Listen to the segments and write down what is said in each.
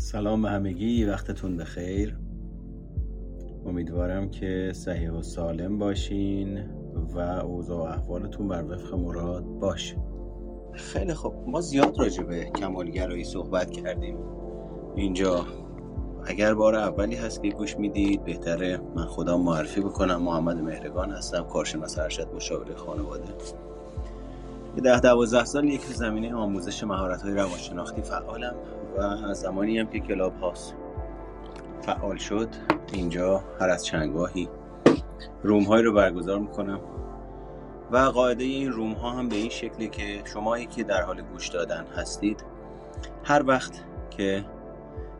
سلام به همگی وقتتون بخیر. امیدوارم که صحیح و سالم باشین و اوضاع و احوالتون بر وفق مراد باشه. خیلی خب ما زیاد راجع به کمالگرایی صحبت کردیم. اینجا اگر بار اولی هست که گوش می‌دید بهتره. من خودم معرفی بکنم. محمد مهرگان هستم کارشناس ارشد مشاوره خانواده. یه ده دوازده سال یک زمینه آموزش مهارت های روانشناختی فعالم و از زمانی هم که کلاب هاوس. فعال شد. اینجا هر از چندگاهی room های رو برگزار می‌کنم و قاعده این room ها هم به این شکلی که شمایی که در حال گوش دادن هستید هر وقت که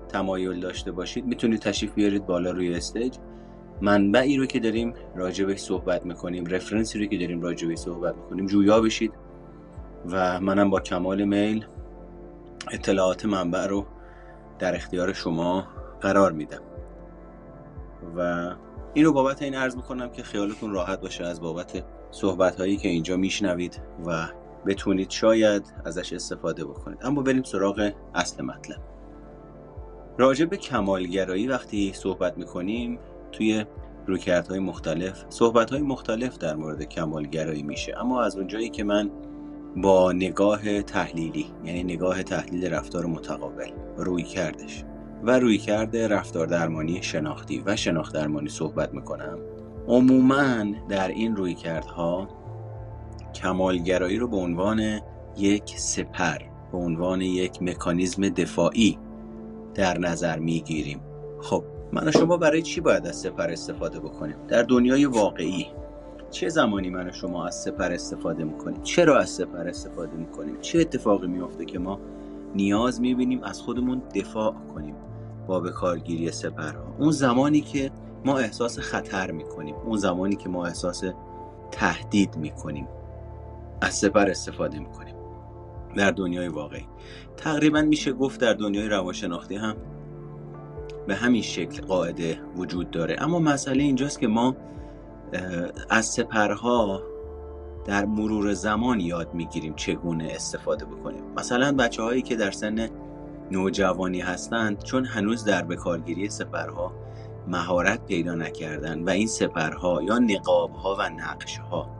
تمایل داشته باشید می‌تونید تشریف بیارید بالا روی stage. منبعی رو که داریم راجبش صحبت می‌کنیم reference ی رو که داریم راجبش صحبت می‌کنیم جویا بشید. و منم با کمال میل اطلاعات منبع رو در اختیار شما قرار میدم. و این رو بابت این عرض می‌کنم که خیالتون راحت باشه از بابت صحبت هایی که اینجا میشنوید و بتونید شاید ازش استفاده بکنید. اما بریم سراغ اصل مطلب. راجع به کمالگرایی وقتی صحبت می‌کنیم توی رویکردهای مختلف صحبت های مختلف در مورد کمالگرایی میشه. اما از اونجایی که من با نگاه تحلیلی یعنی نگاه تحلیل رفتار متقابل روی کردش. و روی کرده رفتار درمانی شناختی و شناخت درمانی صحبت می‌کنم. عموما در این روی کردها کمالگرایی رو به عنوان یک سپر به عنوان یک مکانیزم دفاعی در نظر می‌گیریم. خب من و شما برای چی باید از سپر استفاده بکنیم؟ در دنیای واقعی. چه زمانی من و شما از سپر استفاده می‌کنیم؟ چرا از سپر استفاده می‌کنیم؟ چه اتفاقی میفته که ما نیاز می‌بینیم از خودمون دفاع کنیم با به کارگیری سپرها؟ اون زمانی که ما احساس خطر می‌کنیم اون زمانی که ما احساس تهدید می‌کنیم از سپر استفاده می‌کنیم. در دنیای واقعی. تقریبا میشه گفت در دنیای روانشناختی هم به همین شکل قاعده وجود داره. اما مسئله اینجاست که ما از سپرها در مرور زمان یاد می‌گیریم چگونه استفاده بکنیم. مثلا بچه هایی که در سن نوجوانی هستند چون هنوز در بکارگیری سپرها مهارت پیدا نکردن و این سپرها یا نقابها و نقشها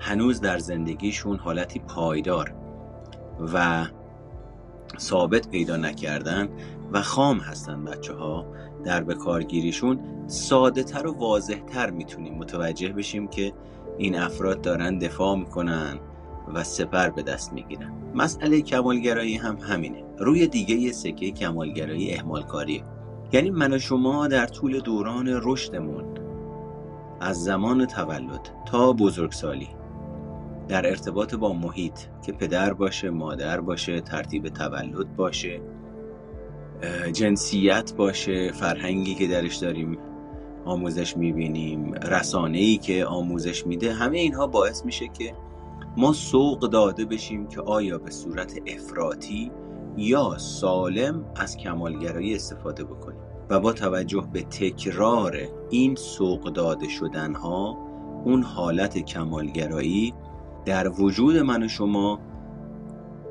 هنوز در زندگیشون حالتی پایدار و ثابت پیدا نکردن و خام هستن بچه ها در بکارگیریشون ساده تر و واضح تر می‌تونیم متوجه بشیم که این افراد دارن دفاع می‌کنن و سپر به دست می‌گیرن. مسئله کمالگرایی هم همینه. روی دیگه یه سکه کمالگرایی احمال کاریه یعنی من و شما در طول دوران رشدمون از زمان تولد تا بزرگسالی در ارتباط با محیط که پدر باشه مادر باشه ترتیب تولد باشه جنسیت باشه فرهنگی که درش داریم آموزش می‌بینیم رسانه ای که آموزش میده همه اینها باعث میشه که ما سوق داده بشیم که آیا به صورت افراطی یا سالم از کمالگرایی استفاده بکنیم. و با توجه به تکرار این سوق داده شدن ها اون حالت کمالگرایی در وجود من و شما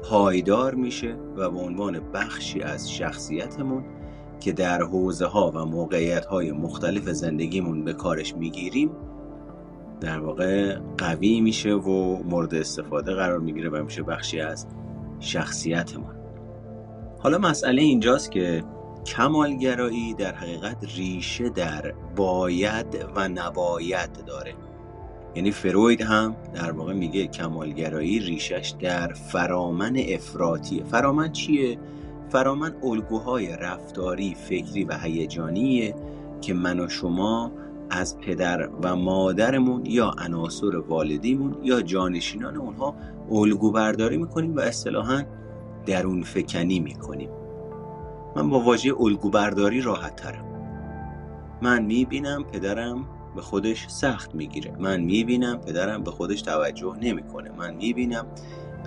پایدار میشه و به عنوان بخشی از شخصیتمون که در حوزه ها و موقعیت های مختلف زندگیمون به کارش می‌گیریم در واقع قوی میشه و مورد استفاده قرار می‌گیره و میشه بخشی از شخصیتمون. حالا مسئله اینجاست که کمالگرایی در حقیقت ریشه در باید و نباید داره. یعنی فروید هم در واقع میگه کمالگرایی ریشش در فرامن افراطیه. فرامن چیه؟ فرامن الگوهای رفتاری فکری و هیجانیه که من و شما از پدر و مادرمون یا عناصر والدیمون یا جانشینان اونها الگو برداری می‌کنیم و اصطلاحا درون فکنی می‌کنیم. من با واژه الگو برداری راحت ترم. من می‌بینم پدرم به خودش سخت می‌گیره. من می‌بینم پدرم به خودش توجه نمی‌کنه. من می‌بینم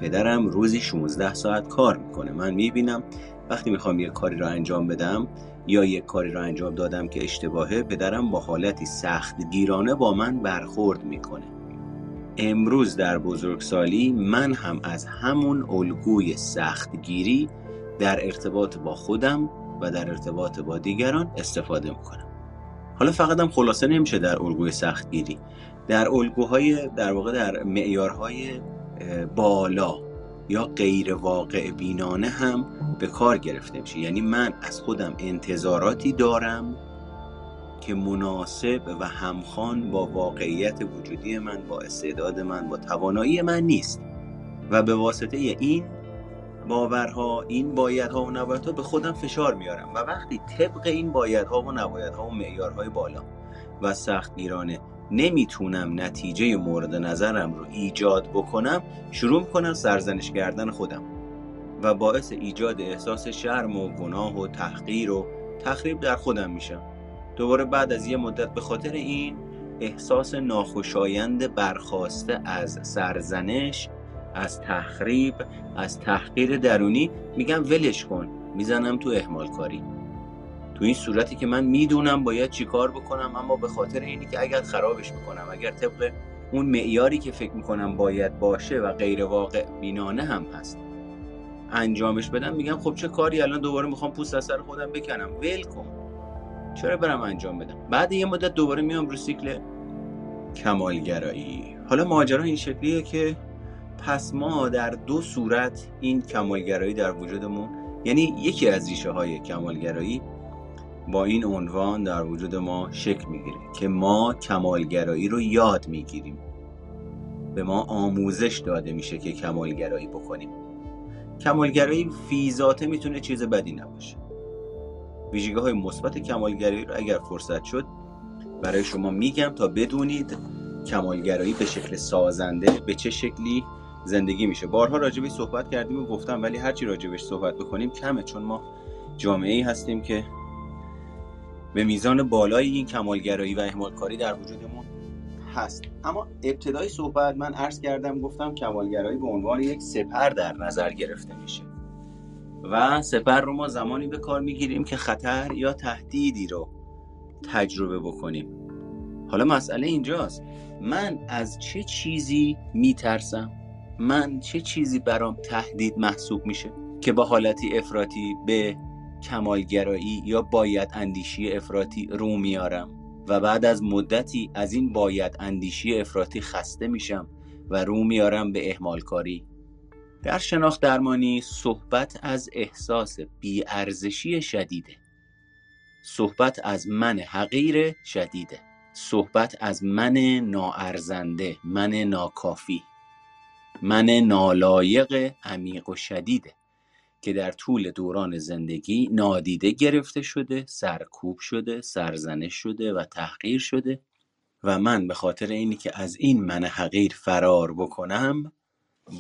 پدرم روزی 16 ساعت کار می‌کنه. من می‌بینم وقتی می‌خوام یه کاری را انجام بدم یا یک کاری را انجام دادم که اشتباهه پدرم با حالتی سخت گیرانه با من برخورد می‌کنه. امروز در بزرگسالی من هم از همون الگوی سختگیری در ارتباط با خودم و در ارتباط با دیگران استفاده می‌کنم. حالا فقط هم خلاصه نمیشه در الگوی سختگیری. در الگوهای در واقع در معیارهای بالا یا غیر واقع بینانه هم به کار گرفته میشه. یعنی من از خودم انتظاراتی دارم که مناسب و همخوان با واقعیت وجودی من با استعداد من با توانایی من نیست. و به واسطه این باورها این بایدها و نبایدها به خودم فشار میارم و وقتی طبق این بایدها و نبایدها و معیارهای بالا و سختگیرانه نمی‌تونم نتیجه مورد نظرم رو ایجاد بکنم شروع می‌کنم سرزنش کردن خودم و باعث ایجاد احساس شرم و گناه و تحقیر و تخریب در خودم میشم. دوباره بعد از یه مدت به خاطر این احساس ناخوشایند برخواسته از سرزنش از تخریب از تحقیر درونی میگم ولش کن می‌زنم تو احمال کاری تو این صورتی که من می‌دونم باید چیکار بکنم اما به خاطر اینی که اگر خرابش می‌کنم اگر طبق اون معیاری که فکر می‌کنم باید باشه و غیر واقع بینانه هم هست انجامش بدم میگم خب چه کاری الان دوباره می‌خوام پوست از سر خودم بکنم؟ ول کن. چرا برم انجام بدم؟ بعد یه مدت دوباره میام رو سیکل کمالگرایی. حالا ماجرا این شکلیه که پس ما در دو صورت این کمالگرایی در وجودمون یعنی یکی از ریشه های کمالگرایی با این عنوان در وجود ما شکل می‌گیره که ما کمالگرایی رو یاد می‌گیریم. به ما آموزش داده میشه که کمالگرایی بکنیم. کمالگرایی فیزاته می‌تونه چیز بدی نباشه. ویژگی های مثبت کمالگرایی رو اگر فرصت شد برای شما میگم تا بدونید کمالگرایی به شکل سازنده به چه شکلی زندگی میشه. بارها راجبش صحبت کردیم و گفتم ولی هرچی راجبش صحبت بکنیم کمه چون ما جامعه ای هستیم که به میزان بالایی این کمالگرایی و اهمالکاری در وجودمون هست. اما ابتدای صحبت من عرض کردم گفتم کمالگرایی به عنوان یک سپر در نظر گرفته میشه. و سپر رو ما زمانی به کار می‌گیریم که خطر یا تهدیدی رو تجربه بکنیم. حالا مسئله اینجاست. من از چه چیزی میترسم؟ من چه چیزی برام تهدید محسوب میشه که با حالتی افراطی به کمالگرایی یا باید اندیشی افراطی رو میارم و بعد از مدتی از این باید اندیشی افراطی خسته میشم و رو میارم به احمال کاری در شناخت درمانی صحبت از احساس بیارزشی شدیده. صحبت از من حقیر شدیده. صحبت از من ناارزنده من ناکافی. من نالایق عمیق و شدیده که در طول دوران زندگی نادیده گرفته شده سرکوب شده سرزنش شده و تحقیر شده و من به خاطر اینی که از این من حقیر فرار بکنم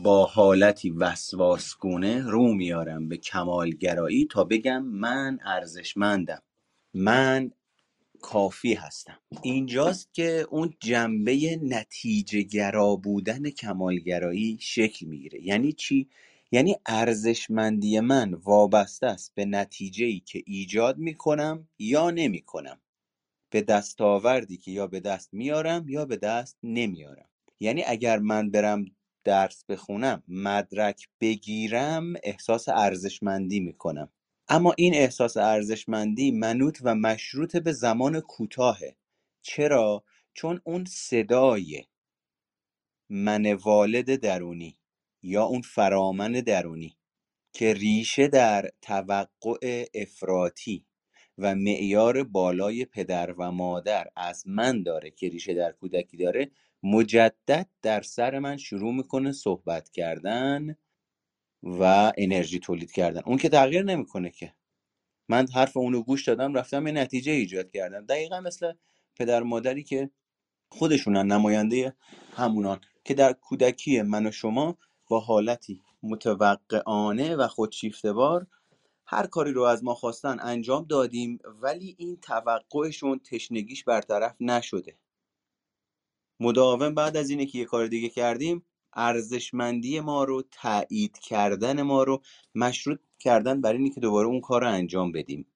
با حالتی وسواسگونه رو میارم به کمالگرایی تا بگم من ارزشمندم. من کافی هستم. اینجاست که اون جنبه نتیجه گرا بودن کمالگرایی شکل می‌گیره. یعنی چی؟ یعنی ارزشمندی من وابسته است به نتیجه ای که ایجاد می‌کنم یا نمی‌کنم. به دستاوردی که یا به دست میارم یا به دست نمیارم یعنی اگر من برم درس بخونم مدرک بگیرم احساس ارزشمندی می‌کنم. اما این احساس ارزشمندی منوط و مشروط به زمان کوتاهه. چرا؟ چون اون صدای من والد درونی یا اون فرامن درونی که ریشه در توقع افراطی و معیار بالای پدر و مادر از من داره که ریشه در کودکی داره مجدد در سر من شروع می‌کنه صحبت کردن و انرژی تولید کردن. اون که تغییر نمی‌کنه که. من حرف اونو گوش دادم رفتم یه نتیجه ایجاد کردم. دقیقا مثل پدر مادری که خودشونن نماینده همونان که در کودکی من و شما با حالتی متوقعانه و خودشیفتهوار هر کاری رو از ما خواستن انجام دادیم ولی این توقعشون تشنگیش برطرف نشده. مداوم بعد از اینه که یه کار دیگه کردیم ارزشمندی ما رو تایید کردن ما رو مشروط کردن بر اینی که دوباره اون کار رو انجام بدیم.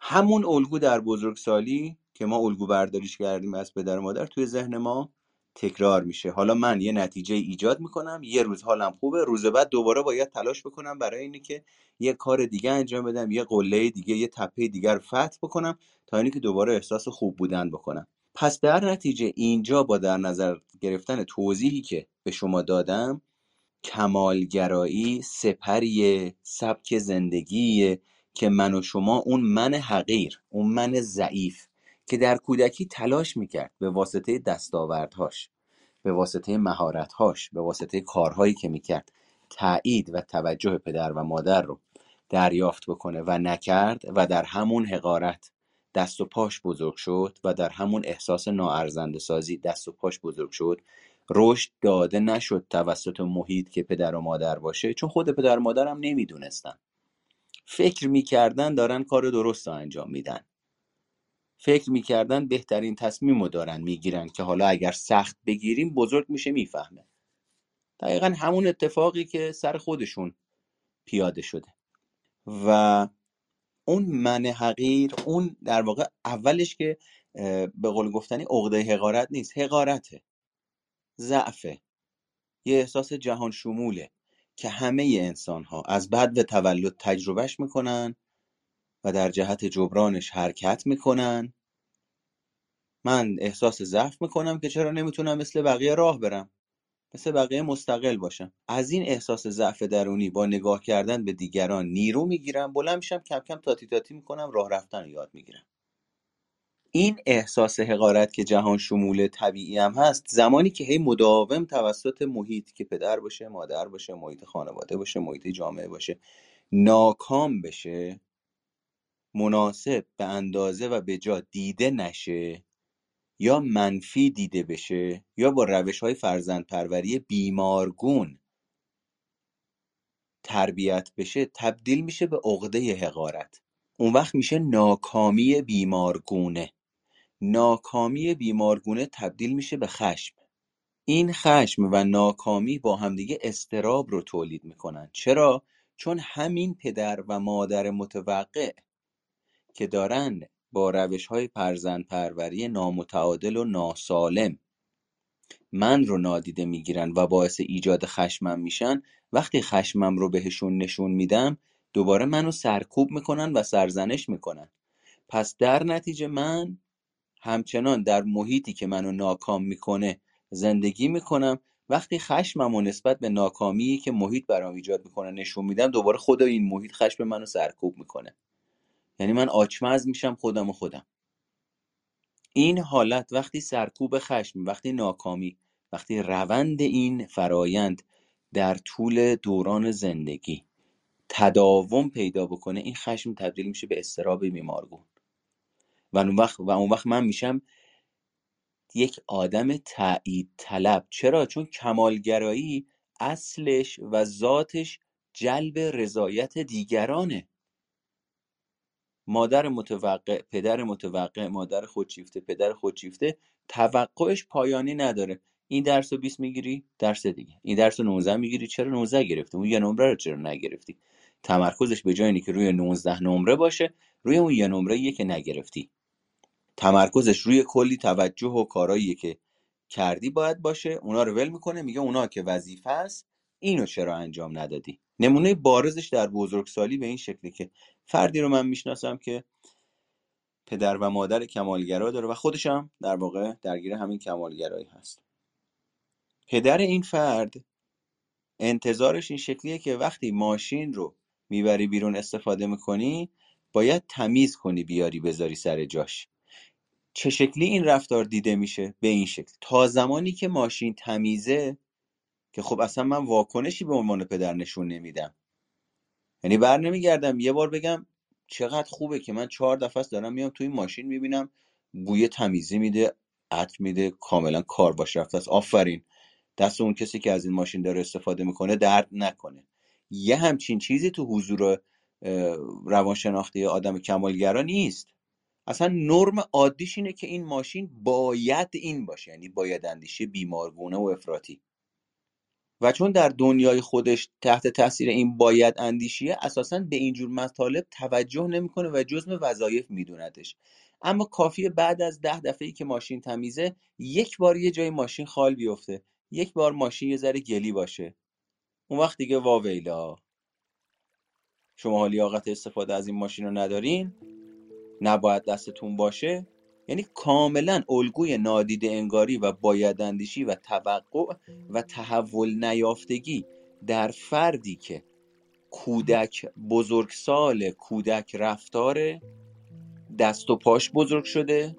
همون الگو در بزرگسالی که ما الگو برداریش کردیم از پدر و مادر توی ذهن ما تکرار میشه. حالا من یه نتیجه ایجاد می‌کنم یه روز حالم خوبه روز بعد دوباره باید تلاش بکنم برای اینه که یه کار دیگه انجام بدم یه قله دیگه یه تپه دیگر فتح بکنم تا اینکه دوباره احساس خوب بودن بکنم. پس در نتیجه اینجا با در نظر گرفتن توضیحی که به شما دادم کمالگرایی سپریه سبک زندگیه که من و شما اون من حقیر اون من ضعیف که در کودکی تلاش می‌کرد به واسطه دستاوردهاش به واسطه مهارتهاش به واسطه کارهایی که می‌کرد تایید و توجه پدر و مادر رو دریافت بکنه و نکرد و در همون حقارت دست و پاش بزرگ شد و در همون احساس ناارزنده سازی دست و پاش بزرگ شد رشد داده نشد توسط محیط که پدر و مادر باشه چون خود پدر و مادرم نمی‌دونستن. فکر می‌کردن دارن کار درست رو انجام میدن. فکر می‌کردن بهترین تصمیم رو دارن می‌گیرن که حالا اگر سخت بگیریم بزرگ میشه می‌فهمه. دقیقا همون اتفاقی که سر خودشون پیاده شده. و اون من حقیر اون در واقع اولش که به قول گفتنی عقده حقارت نیست حقارته. ضعفه. یه احساس جهان شموله که همه انسان ها از بعد به تولد تجربهش می‌کنن و در جهت جبرانش حرکت می‌کنن. من احساس ضعف می‌کنم که چرا نمی‌تونم مثل بقیه راه برم. مثل بقیه مستقل باشم. از این احساس ضعف درونی با نگاه کردن به دیگران نیرو می‌گیرم بلند میشم کم کم تاتی تاتی می‌کنم راه رفتن رو یاد می‌گیرم. این احساس حقارت که جهان شمول طبیعی هم هست زمانی که هی مداوم توسط محیط که پدر باشه مادر باشه محیط خانواده باشه محیط جامعه باشه ناکام بشه مناسب به اندازه و به جا دیده نشه یا منفی دیده بشه یا با روش های فرزند پروری بیمارگون تربیت بشه تبدیل میشه به عقده حقارت. اون وقت میشه ناکامی بیمارگونه. ناکامی بیمارگونه تبدیل میشه به خشم. این خشم و ناکامی با همدیگه استراب رو تولید می‌کنن. چرا؟ چون همین پدر و مادر متوقع که دارن با روش های فرزند پروری نامتعادل و ناسالم. من رو نادیده می‌گیرن و باعث ایجاد خشمم میشن. وقتی خشمم رو بهشون نشون میدم دوباره منو سرکوب می‌کنن و سرزنش می‌کنن. پس در نتیجه من همچنان در محیطی که منو ناکام می‌کنه زندگی می‌کنم. وقتی خشمم و نسبت به ناکامی که محیط برام ایجاد می‌کنه نشون میدم دوباره خود این محیط خشم منو سرکوب می‌کنه. یعنی من آچمز میشم خودم و خودم. این حالت وقتی سرکوب خشم وقتی ناکامی وقتی روند این فرایند در طول دوران زندگی تداوم پیدا بکنه این خشم تبدیل میشه به استراب بیمارگون. و اون وقت و اون وقت من میشم یک آدم تایید طلب. چرا؟ چون کمالگرایی اصلش و ذاتش جلب رضایت دیگرانه. مادر متوقع پدر متوقع مادر خودشیفته پدر خودشیفته توقعش پایانی نداره. این درس رو 20 می‌گیری؟ درس دیگه. این درس رو 19 می‌گیری؟ چرا 19 گرفتی؟ اون یه نمره رو چرا نگرفتی؟ تمرکزش به جای اینه که روی 19 نمره باشه روی اون یه نمره که نگرفتی. تمرکزش روی کلی توجه و کارایی که کردی باید باشه. اونا رو ول می‌کنه میگه اونا که وظیفه است اینو چرا انجام ندادی؟ نمونه بارزش در بزرگسالی به این شکلی که فردی رو من می‌شناسم که پدر و مادر کمالگرا داره و خودش هم در واقع درگیر همین کمالگرایی هست. پدر این فرد انتظارش این شکلیه که وقتی ماشین رو می‌بری بیرون استفاده می‌کنی باید تمیز کنی بیاری بذاری سر جاش. چه شکلی این رفتار دیده میشه؟ به این شکل. تا زمانی که ماشین تمیزه که خب اصلا من واکنشی به عنوان پدر نشون نمیدم. یعنی بر نمیگردم. یه بار بگم چقدر خوبه که من چهار دفعه دارم میام توی ماشین می‌بینم بوی تمیزی میده عطر میده کاملا کار باش رفته است. آفرین. دست اون کسی که از این ماشین داره استفاده می‌کنه درد نکنه. یه همچین چیزی تو حضور روانشناختی آدم کمالگرا نیست. اصلا نرم عادیش اینه که این ماشین باید این باشه. یعنی باید اندیشه بیمارگونه و افراطی. و چون در دنیای خودش تحت تاثیر این باید اندیشیه اساسا به اینجور مطالب توجه نمی‌کنه و جزم وظایف میدونتش اما کافیه بعد از ده دفعه که ماشین تمیزه یک بار یه جای ماشین خال بیفته. یک بار ماشین یه ذره گلی باشه. اون وقت دیگه واویلا شما لیاقت استفاده از این ماشین رو ندارین؟ نباید دستتون باشه. یعنی کاملا الگوی نادیده انگاری و بایداندیشی و توقع و تحول نیافتگی در فردی که کودک بزرگسال کودک رفتار دست و پاش بزرگ شده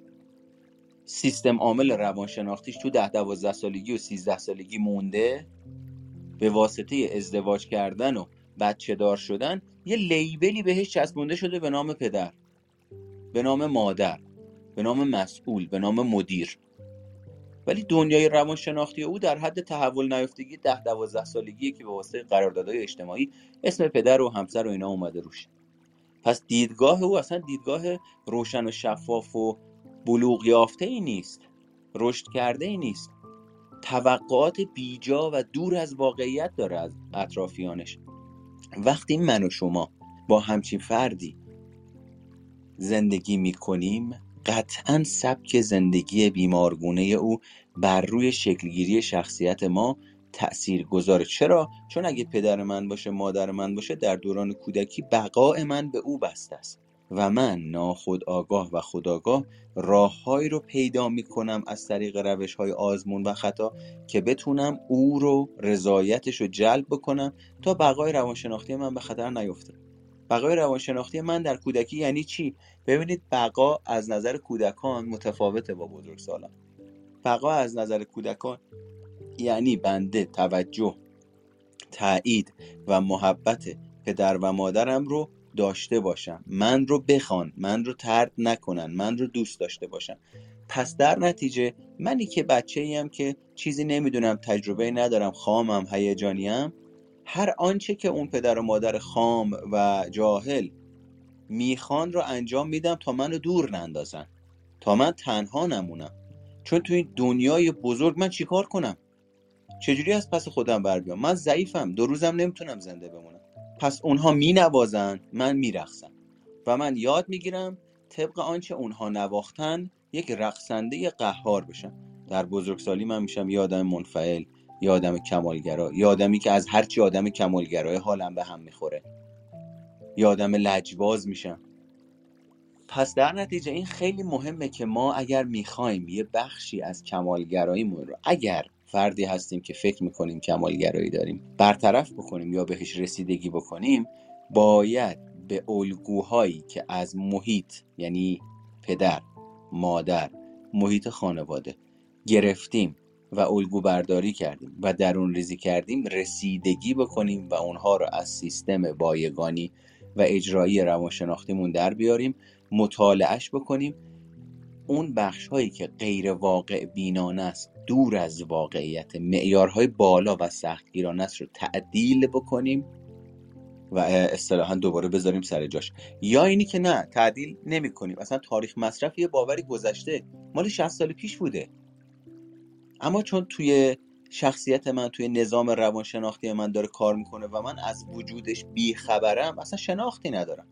سیستم عامل روانشناختیش تو ده دوازده سالگی و سیزده سالگی مونده. به واسطه ازدواج کردن و بچه دار شدن یه لیبلی بهش چسبونده شده به نام پدر به نام مادر. به نام مسئول به نام مدیر. ولی دنیای روانشناختی او در حد تحول نیافتگی ده دوازده سالگیه که به واسطه قراردادهای اجتماعی اسم پدر و همسر و اینا اومده روش. پس دیدگاه او اصلا دیدگاه روشن و شفاف و بلوغ یافته ای نیست. رشد کرده ای نیست. توقعات بیجا و دور از واقعیت داره از اطرافیانش. وقتی من و شما با همچین فردی زندگی می‌کنیم قطعا سبک زندگی بیمارگونه او بر روی شکلگیری شخصیت ما تأثیر گذاره. چرا؟ چون اگه پدر من باشه مادر من باشه در دوران کودکی بقای من به او بسته است. و من ناخود آگاه و خداگاه راههایی رو پیدا می کنم از طریق روش های آزمون و خطا که بتونم او رو رضایتش رو جلب بکنم تا بقای روانشناختی من به خطر نیفته بقای روانشناختی من در کودکی یعنی چی؟ ببینید بقا از نظر کودکان متفاوته با بزرگسالان. بقا از نظر کودکان یعنی بنده توجه تایید و محبت پدر و مادرم رو داشته باشم. من رو بخوان من رو ترد نکنن من رو دوست داشته باشم پس در نتیجه منی که بچه ایم که چیزی نمی‌دونم تجربه ندارم خامم هیجانیم هر آنچه که اون پدر و مادر خام و جاهل می‌خوان رو انجام میدم تا منو دور نندازن. تا من تنها نمونم. چون تو این دنیای بزرگ من چیکار کنم؟ چجوری از پس خودم بر بیام؟ من ضعیفم. دو روزم نمی‌تونم زنده بمونم. پس اونها می نوازن من میرقصم. و من یاد می‌گیرم طبق آنچه اونها نواختن یک رقصنده قهار بشم. در بزرگسالی من میشم یه آدم منفعل. یه آدم کمالگرا یه آدمی که از هرچی آدم کمالگرای حالم به هم می‌خوره. یه آدم لجباز میشم. پس در نتیجه این خیلی مهمه که ما اگر می‌خوایم یه بخشی از کمالگراییمون رو اگر فردی هستیم که فکر می‌کنیم کمالگرایی داریم برطرف بکنیم یا بهش رسیدگی بکنیم باید به الگوهایی که از محیط یعنی پدر مادر محیط خانواده گرفتیم. و الگو برداری کردیم و درون ریزی کردیم رسیدگی بکنیم و اونها رو از سیستم بایگانی و اجرایی روانشناختیمون در بیاریم مطالعهش بکنیم. اون بخش هایی که غیر واقع بینانه است دور از واقعیت معیارهای بالا و سختگیرانه است رو تعدیل بکنیم و اصطلاحا دوباره بذاریم سر جاش. یا اینی که نه تعدیل نمی کنیم اصلا تاریخ مصرف یه باوری گذشته مال 60 سال پیش بوده. اما چون توی شخصیت من توی نظام روانشناختی من داره کار می‌کنه و من از وجودش بی خبرم اصلا شناختی ندارم.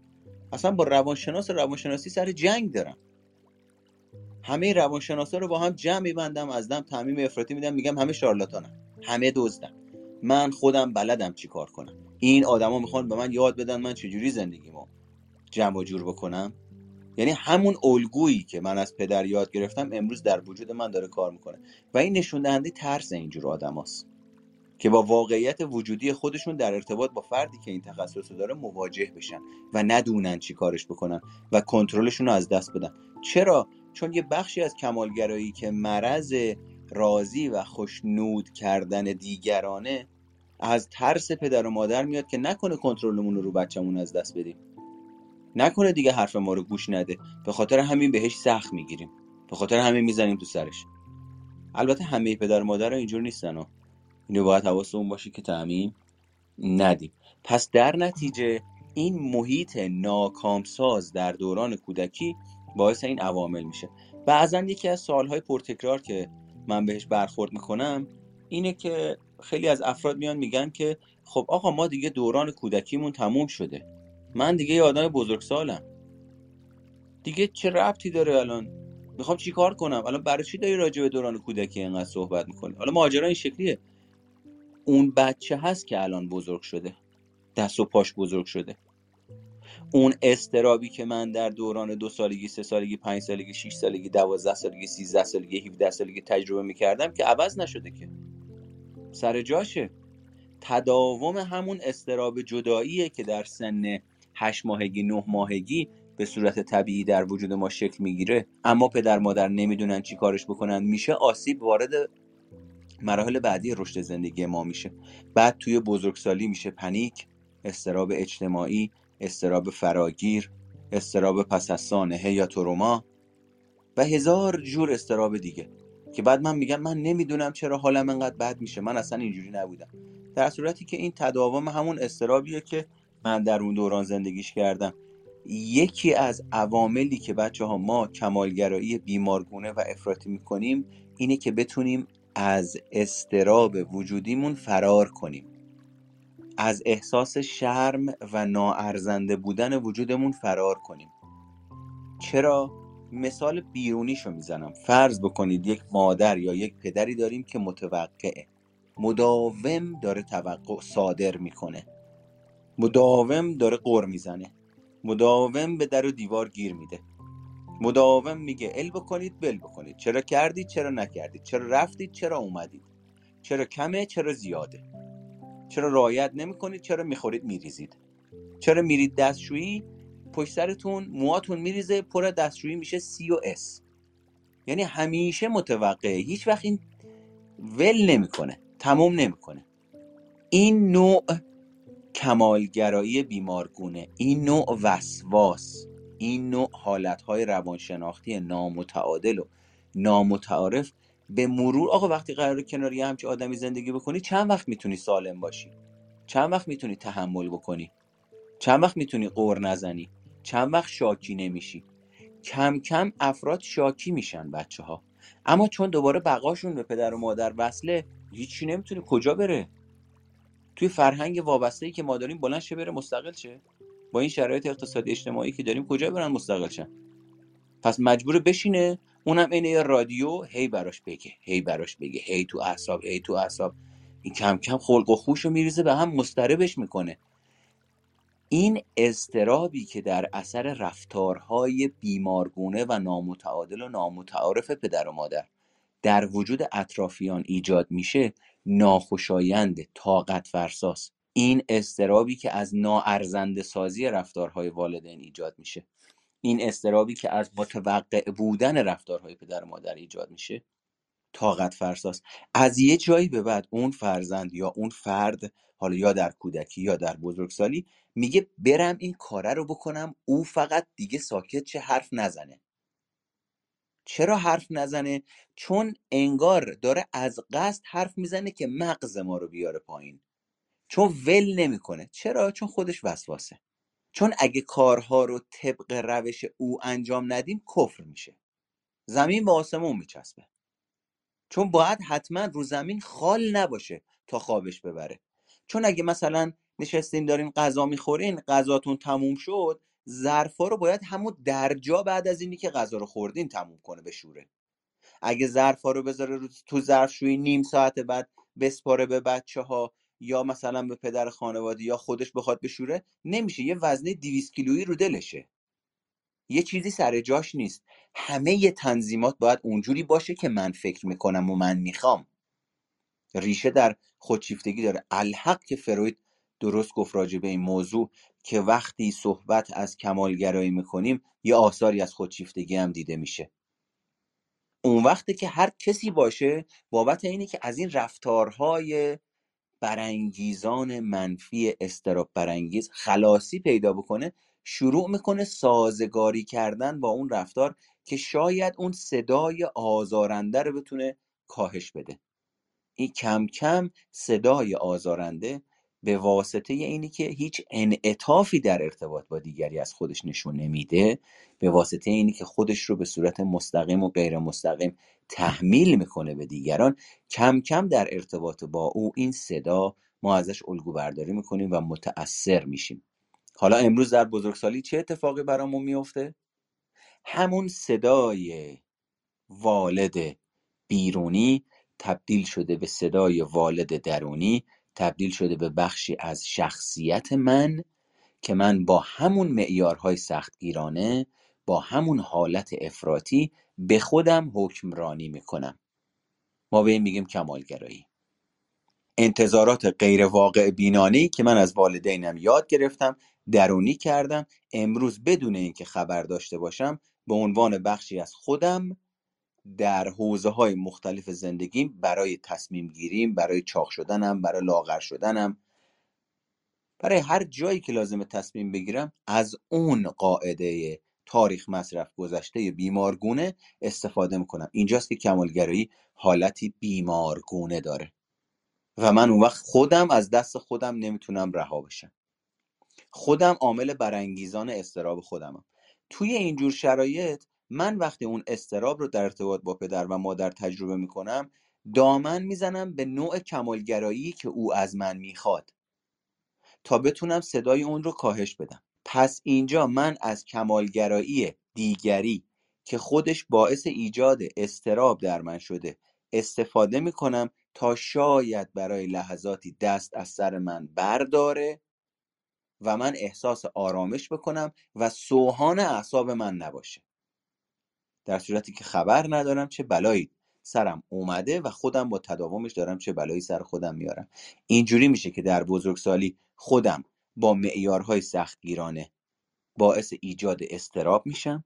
اصلا با روانشناس روانشناسی سر جنگ دارم. همه روانشناسا رو با هم جمع میبندم از دم تعمیم افراطی میدم میگم همه شارلاتانن همه دزدن. من خودم بلدم چی کار کنم. این آدما می‌خوان به من یاد بدن من چجوری زندگیمو جمع و جور بکنم؟ یعنی همون الگویی که من از پدر یاد گرفتم امروز در وجود من داره کار می‌کنه. و این نشون دهنده ترس اینجور آدماست که با واقعیت وجودی خودشون در ارتباط با فردی که این تخصص رو داره مواجه بشن و ندونن چی کارش بکنن و کنترلشون رو از دست بدن. چرا؟ چون یه بخشی از کمالگرایی که مرض راضی و خوشنود کردن دیگرانه از ترس پدر و مادر میاد که نکنه کنترلمون رو رو بچه‌مون از دست بدیم. نکنه دیگه حرف ما رو گوش نده. به خاطر همین بهش سخت می‌گیریم. به خاطر همین می‌زنیم تو سرش. البته همه پدر مادر اینجور نیستن و اینو باید حواستون باشه که تعمیم ندیم. پس در نتیجه این محیط ناکامساز در دوران کودکی باعث این عوامل میشه. بعضا یکی از سالهای پرتکرار که من بهش برخورد می‌کنم اینه که خیلی از افراد میان میگن که خب آقا ما دیگه دوران کودکیمون تموم شده. من دیگه یه آدم بزرگسالم. دیگه چه ربطی داره الان؟ می‌خوام چیکار کنم؟ الان برای چی داری راجع به دوران کودکی اینقدر صحبت می‌کنی؟ حالا ماجرا این شکلیه. اون بچه هست که الان بزرگ شده. دست و پاش بزرگ شده. اون استرابی که من در دوران دو سالگی سه سالگی پنج سالگی شش سالگی دوازده سالگی سیزده سالگی 17 سالگی تجربه می‌کردم که عوض نشده که. سر جاشه. تداوم همون استراب جداییه که در سن هشت ماهگی نه ماهگی به صورت طبیعی در وجود ما شکل می‌گیره. اما پدر مادر نمی‌دونن چی کارش بکنن. میشه آسیب وارد مراحل بعدی رشد زندگی ما میشه. بعد توی بزرگسالی میشه پنیک استراب اجتماعی استراب فراگیر استراب پس از سانحه یا تروما و هزار جور استراب دیگه. که بعد من میگم من نمی‌دونم چرا حالم انقدر بد میشه. من اصلا اینجوری نبودم. در صورتی که این تداوم همون استرابیه که من در اون دوران زندگیش کردم. یکی از عواملی که بچه ها ما کمالگرایی بیمارگونه و افراطی می‌کنیم اینه که بتونیم از استراب وجودیمون فرار کنیم. از احساس شرم و ناارزنده بودن وجودمون فرار کنیم. چرا؟ مثال بیرونیشو می‌زنم. فرض بکنید یک مادر یا یک پدری داریم که متوقعه. مداوم داره توقع صادر می‌کنه. مداوم داره قر می‌زنه. مداوم به در و دیوار گیر میده. مداوم میگه ال بکنید بل بکنید. چرا کردید چرا نکردید چرا رفتید چرا اومدید چرا کمه چرا زیاده؟ چرا رعایت نمی‌کنید چرا می‌خورید میریزید؟ چرا میرید دستشویی؟ پشت سرتون موهاتون میریزه پر دستشویی میشه سی و اس یعنی همیشه متوقعه. هیچ وقت این ول نمی‌کنه تموم نمی‌کنه. این نوع کمالگرایی بیمارگونه. این نوع وسواس این نوع حالتهای روانشناختی نامتعادل و نامتعارف به مرور آقا وقتی قرار کنار یه همچی آدمی زندگی بکنی چند وقت می‌تونی سالم باشی؟ چند وقت می‌تونی تحمل بکنی؟ چند وقت می‌تونی قور نزنی؟ چند وقت شاکی نمیشی؟ کم کم افراد شاکی میشن بچه ها اما چون دوباره بقاشون به پدر و مادر وصله هیچی نمی‌تونه کجا بره؟ توی فرهنگ وابسته ای که ما داریم بلند شه بره مستقل شه. با این شرایط اقتصادی اجتماعی که داریم کجا برن مستقل شن؟ پس مجبور بشینه اونم یه رادیو هی براش بگه هی براش بگه هی تو اعصاب هی تو اعصاب. این کم کم خلق و خوش رو میریزه به هم مستربش می‌کنه. این استرابی که در اثر رفتارهای بیمارگونه و نامتعادل و نامتعارف پدر و مادر در وجود اطرافیان ایجاد میشه ناخوشایند طاقت فرساس این استرابی که از ناارزنده سازی رفتارهای والدین ایجاد میشه. این استرابی که از متوقع بودن رفتارهای پدر و مادر ایجاد میشه طاقت فرساس از یه جایی به بعد اون فرزند یا اون فرد حالا یا در کودکی یا در بزرگسالی میگه برم این کاره رو بکنم او فقط دیگه ساکت چه حرف نزنه. چرا حرف نزنه؟ چون انگار داره از قصد حرف می‌زنه که مغز ما رو بیاره پایین. چون ول نمی‌کنه. چرا؟ چون خودش وسواسه. چون اگه کارها رو طبق روش او انجام ندیم کفر میشه. زمین به آسمون میچسبه. چون باید حتما رو زمین خال نباشه تا خوابش ببره. چون اگه مثلا نشستین دارین غذا می‌خورین غذاتون تموم شد ظرفا رو باید همون درجا بعد از اینی که غذا رو خوردین تموم کنه بشوره اگه ظرفا رو بذاره رو تو ظرفشویی نیم ساعت بعد بسپاره به بچه ها یا مثلا به پدر خانواده یا خودش بخواد بشوره نمیشه. یه وزنه 200 کیلویی رو دلشه. یه چیزی سر جاش نیست. همه ی تنظیمات باید اونجوری باشه که من فکر می‌کنم و من می‌خوام. ریشه در خودشیفتگی داره. الحق که فروید درست گفت راجع به این موضوع. که وقتی صحبت از کمالگرایی می‌کنیم یه آثاری از خودشیفتگی هم دیده میشه. اون وقتی که هر کسی باشه بابت اینه که از این رفتارهای برانگیزان منفی استراب برانگیز خلاصی پیدا بکنه شروع می‌کنه سازگاری کردن با اون رفتار که شاید اون صدای آزارنده رو بتونه کاهش بده. این کم کم صدای آزارنده به واسطه اینی که هیچ انعطافی در ارتباط با دیگری از خودش نشون نمیده به واسطه اینی که خودش رو به صورت مستقیم و غیر مستقیم تحمیل می‌کنه به دیگران کم کم در ارتباط با او این صدا ما ازش الگو برداری می‌کنیم و متأثر میشیم. حالا امروز در بزرگسالی چه اتفاقی برامون میفته همون صدای والد بیرونی تبدیل شده به صدای والد درونی تبدیل شده به بخشی از شخصیت من که من با همون معیارهای سختگیرانه با همون حالت افراطی به خودم حکمرانی می‌کنم. ما به این میگیم کمالگرایی. انتظارات غیر واقع بینانه که من از والدینم یاد گرفتم درونی کردم امروز بدون اینکه خبر داشته باشم به عنوان بخشی از خودم در حوزه های مختلف زندگیم برای تصمیم گیریم برای چاق شدنم برای لاغر شدنم. برای هر جایی که لازم تصمیم بگیرم از اون قاعده تاریخ مصرف گذشته بیمارگونه استفاده می‌کنم. اینجاست که کمالگرایی حالتی بیمارگونه داره. و من اون وقت خودم از دست خودم نمی‌تونم رها بشم. خودم عامل برانگیزان استراب خودمم. توی اینجور شرایط من وقتی اون استراب رو در ارتباط با پدر و مادر تجربه می‌کنم دامن می‌زنم به نوع کمالگرایی که او از من می‌خواد. تا بتونم صدای اون رو کاهش بدم. پس اینجا من از کمالگرایی دیگری که خودش باعث ایجاد استراب در من شده استفاده می‌کنم تا شاید برای لحظاتی دست از سر من برداره و من احساس آرامش بکنم و سوهان اعصاب من نباشه. در صورتی که خبر ندارم چه بلایی سرم اومده و خودم با تداومش دارم چه بلایی سر خودم میارم. اینجوری میشه که در بزرگسالی خودم با معیارهای سختگیرانه باعث ایجاد استراب میشم.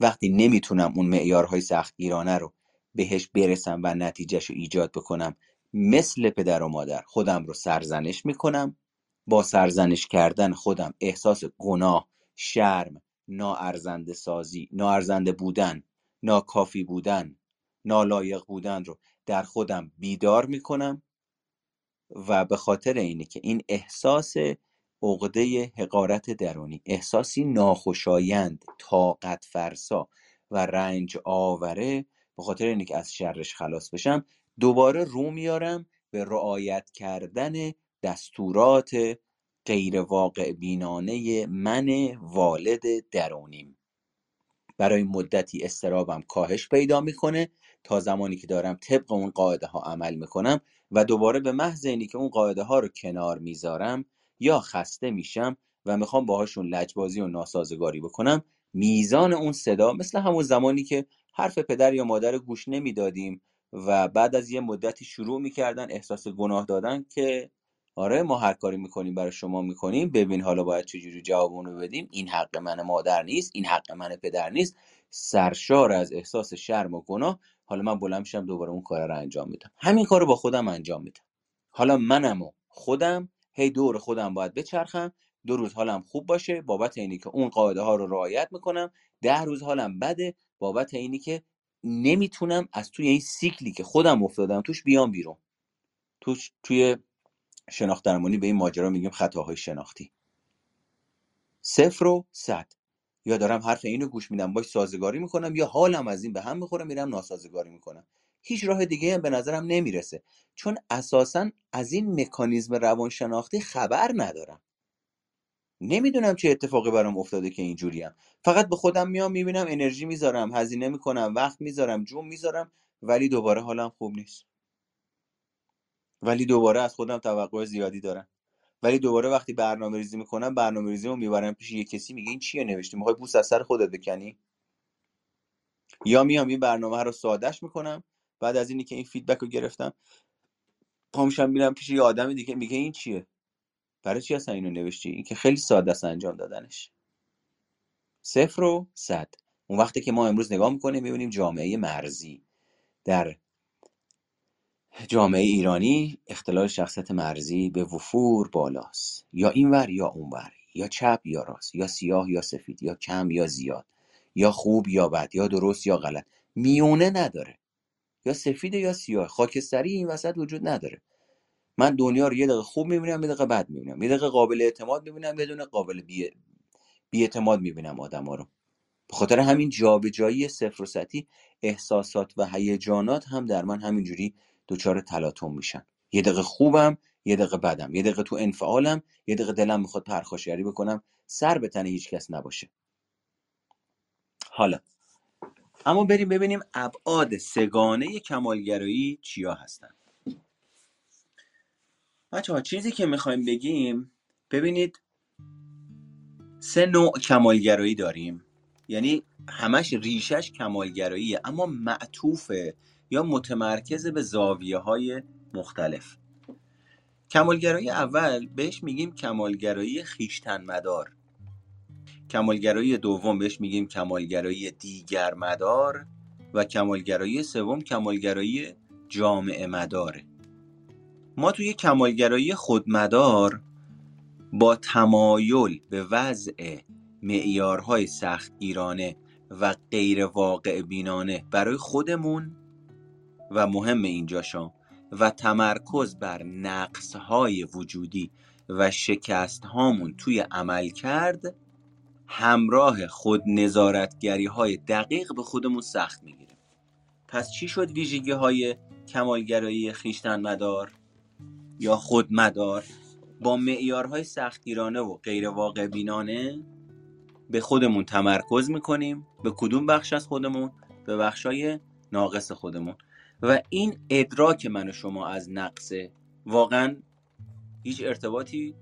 وقتی نمی‌تونم اون معیارهای سختگیرانه رو بهش برسم و نتیجهش رو ایجاد بکنم مثل پدر و مادر خودم رو سرزنش می‌کنم. با سرزنش کردن خودم احساس گناه شرم ناارزنده سازی ناارزنده بودن ناکافی بودن نالایق بودن رو در خودم بیدار می‌کنم و به خاطر اینه که این احساس عقده حقارت درونی احساسی ناخوشایند طاقت فرسا و رنج آوره به خاطر اینه که از شرش خلاص بشم دوباره رو میارم به رعایت کردن دستورات غیر واقع بینانه من والد درونیم. برای مدتی استرابم کاهش پیدا می‌کنه تا زمانی که دارم طبق اون قاعده ها عمل می‌کنم و دوباره به محض اینی که اون قاعده ها رو کنار می‌ذارم یا خسته میشم و می‌خوام باهاشون لجبازی و ناسازگاری بکنم میزان اون صدا مثل همون زمانی که حرف پدر یا مادر گوش نمی‌دادیم و بعد از یه مدتی شروع می‌کردن احساس گناه دادن که آره ما هر کاری می‌کنیم برای شما می‌کنیم. ببین حالا باید چجوری جواب رو بدیم. این حق من مادر نیست این حق من پدر نیست. سرشار از احساس شرم و گناه. حالا من بلند میشم دوباره اون کار رو انجام میدم. همین کار رو با خودم انجام میدم. حالا منم و خودم هی دور خودم باید بچرخم. دو روز حالم خوب باشه. بابت اینی که اون قاعده ها رو رعایت می‌کنم. ده روز حالم بده. بابت اینی که نمی‌تونم از توی این سیکلی که خودم افتادم توش بیام بیرون. توش توی شناخت درمانی به این ماجرا میگیم خطاهای شناختی. صفر و صد. یا دارم حرف اینو گوش میدم باش سازگاری می‌کنم یا حالم از این به هم می‌خوره میرم ناسازگاری می‌کنم. هیچ راه دیگه هم به نظرم نمی‌رسه. چون اساسا از این مکانیزم روانشناختی خبر ندارم. نمی‌دونم چه اتفاقی برام افتاده که اینجوریم. فقط به خودم میام می‌بینم انرژی می‌ذارم هزینه می‌کنم وقت می‌ذارم جون می‌ذارم ولی دوباره حالم خوب نیست. ولی دوباره از خودم توقع زیادی دارم. ولی دوباره وقتی برنامه ریزی می‌کنم برنامه ریزی رو می‌برم پیش یه کسی میگه این چیه نوشتی می‌خوای بوس از سر خودت بکنی؟ یا میام این برنامه رو سادهش می‌کنم بعد از اینی که این فیدبک رو گرفتم پامشم میرم پیش یه آدم دیگه میگه این چیه؟ برای چی اصلا اینو نوشتی؟ این که خیلی ساده است انجام دادنش. صفر و صد. اون وقتی که ما امروز نگاه می‌کنیم می‌بینیم جامعه مرزی در جامعه ایرانی اختلال شخصیت مرزی به وفور بالاست. یا اینور یا اونور یا چپ یا راست. یا سیاه یا سفید. یا کم یا زیاد. یا خوب یا بد. یا درست یا غلط. میونه نداره. یا سفید یا سیاه. خاکستری این وسط وجود نداره. من دنیا رو یه دقیقه خوب می‌بینم یه دقیقه بد می‌بینم. یه دقیقه قابل اعتماد می‌بینم یه دونه قابل بی, اعتماد می‌بینم آدما رو. به خاطر همین جابجایی صفر و سطحی احساسات و هیجانات هم در من همینجوری دچار تلاطم میشن. یه دقیقه خوبم یه دقیقه بدم. یه دقیقه تو انفعالم یه دقیقه دلم می‌خواد پرخاشگری بکنم. سر به تن هیچ کس نباشه. حالا اما بریم ببینیم ابعاد سگانه کمالگرایی چیا هستن. بچه ها چیزی که می‌خوایم بگیم ببینید سه نوع کمالگرایی داریم. یعنی همش ریشش کمالگراییه اما معطوفه. یا متمرکز به زاویه های مختلف. کمالگرایی اول بهش میگیم کمالگرایی خیشتن مدار. کمالگرایی دوم بهش میگیم کمالگرایی دیگر مدار و کمالگرایی سوم کمالگرایی جامعه مداره ما توی کمالگرایی خودمدار با تمایل به وضع معیارهای سختگیرانه و غیر واقع بینانه برای خودمون و مهم اینجاشا و تمرکز بر نقصهای وجودی و شکست هامون توی عمل کرد همراه خود نظارتگری های دقیق به خودمون سخت می‌گیریم. پس چی شد ویژگی های کمالگرایی خیشتن مدار یا خودمدار با معیارهای سختگیرانه و غیر واقع بینانه به خودمون تمرکز می‌کنیم؟ به کدوم بخش از خودمون؟ به بخشای ناقص خودمون. و این ادراک من و شما از نقصه. واقعا هیچ ارتباطی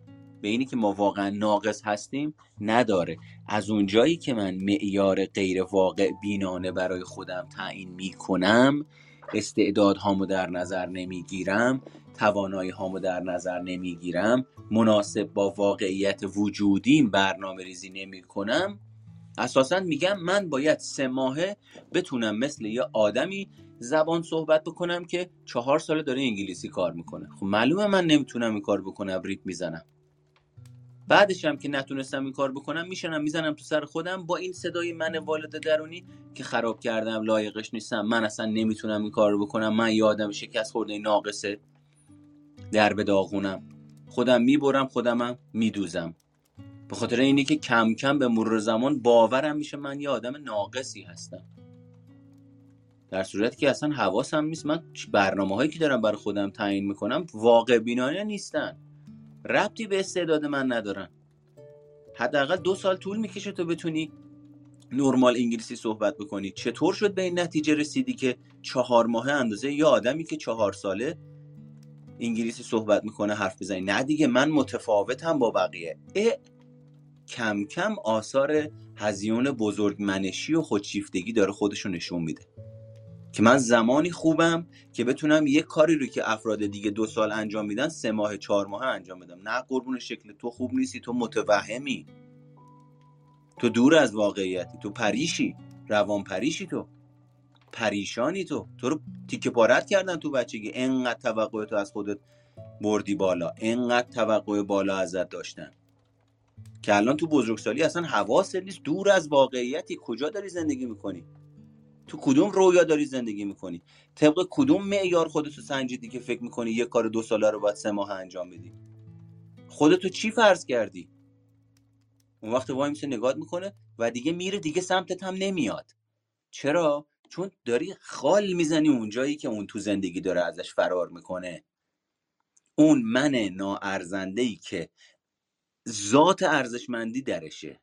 به اینی که ما واقعا ناقص هستیم نداره. از اونجایی که من معیار غیر واقع بینانه برای خودم تعیین می‌کنم استعدادهامو در نظر نمی‌گیرم توانایی هامو در نظر نمی‌گیرم مناسب با واقعیت وجودیم برنامه ریزی نمی کنم اساسا میگم من باید سه ماهه بتونم مثل یه آدمی زبان صحبت بکنم که چهار ساله داره انگلیسی کار می‌کنه. خب معلومه من نمی‌تونم این کار بکنم ریپ می‌زنم. بعدش هم که نتونستم این کار بکنم میشنم می‌زنم تو سر خودم با این صدای من والد درونی که خراب کردم لایقش نیستم من اصلا نمی‌تونم این کار بکنم من یادم شکست خورده ناقصه در به داغونم. خودم می‌برم خودمم میدوزم. به خاطر اینی که کم کم به مرور زمان باورم میشه من یه آدم ناقصی هستم. در صورتی که اصلا حواسم نیست. من برنامه هایی که دارم برای خودم تعیین می‌کنم واقع بینانه نیستن. ربطی به استعداد من ندارن. حداقل دو سال طول می‌کشه تو بتونی نرمال انگلیسی صحبت بکنی. چطور شد به این نتیجه رسیدی که چهار ماه اندازه یا آدمی که چهار ساله انگلیسی صحبت می‌کنه حرف بزنی نه دیگه من متفاوتم با بقیه. کم کم آثار هزیون بزرگ منشی و خودشیفتگی داره خودشو نشون میده. که من زمانی خوبم که بتونم یه کاری رو که افراد دیگه دو سال انجام میدن سه ماه چهار ماه انجام بدم. نه قربون شکل تو خوب نیستی تو متوهمی. تو دور از واقعیتی تو پریشی روان پریشی تو. پریشانی تو. تو رو تیکه پارت کردن تو بچگی. انقدر توقع تو از خودت بردی بالا. انقدر توقع بالا ازت داشتن. که الان تو بزرگسالی اصلا حواست نیست. دور از واقعیتی. کجا داری زندگی می‌کنی؟ تو کدوم رویا داری زندگی می‌کنی؟ طبق کدوم معیار خودتو سنجیدی که فکر می‌کنی یه کار دو ساله رو باید سه ماه انجام بدی؟ خودتو چی فرض کردی؟ اون وقت وای میشه نگاه می‌کنه و دیگه میره دیگه سمتت هم نمیاد. چرا؟ چون داری خال می‌زنی اونجایی که اون تو زندگی داره ازش فرار می‌کنه. اون من ناارزنده ای که ذات ارزشمندی درشه.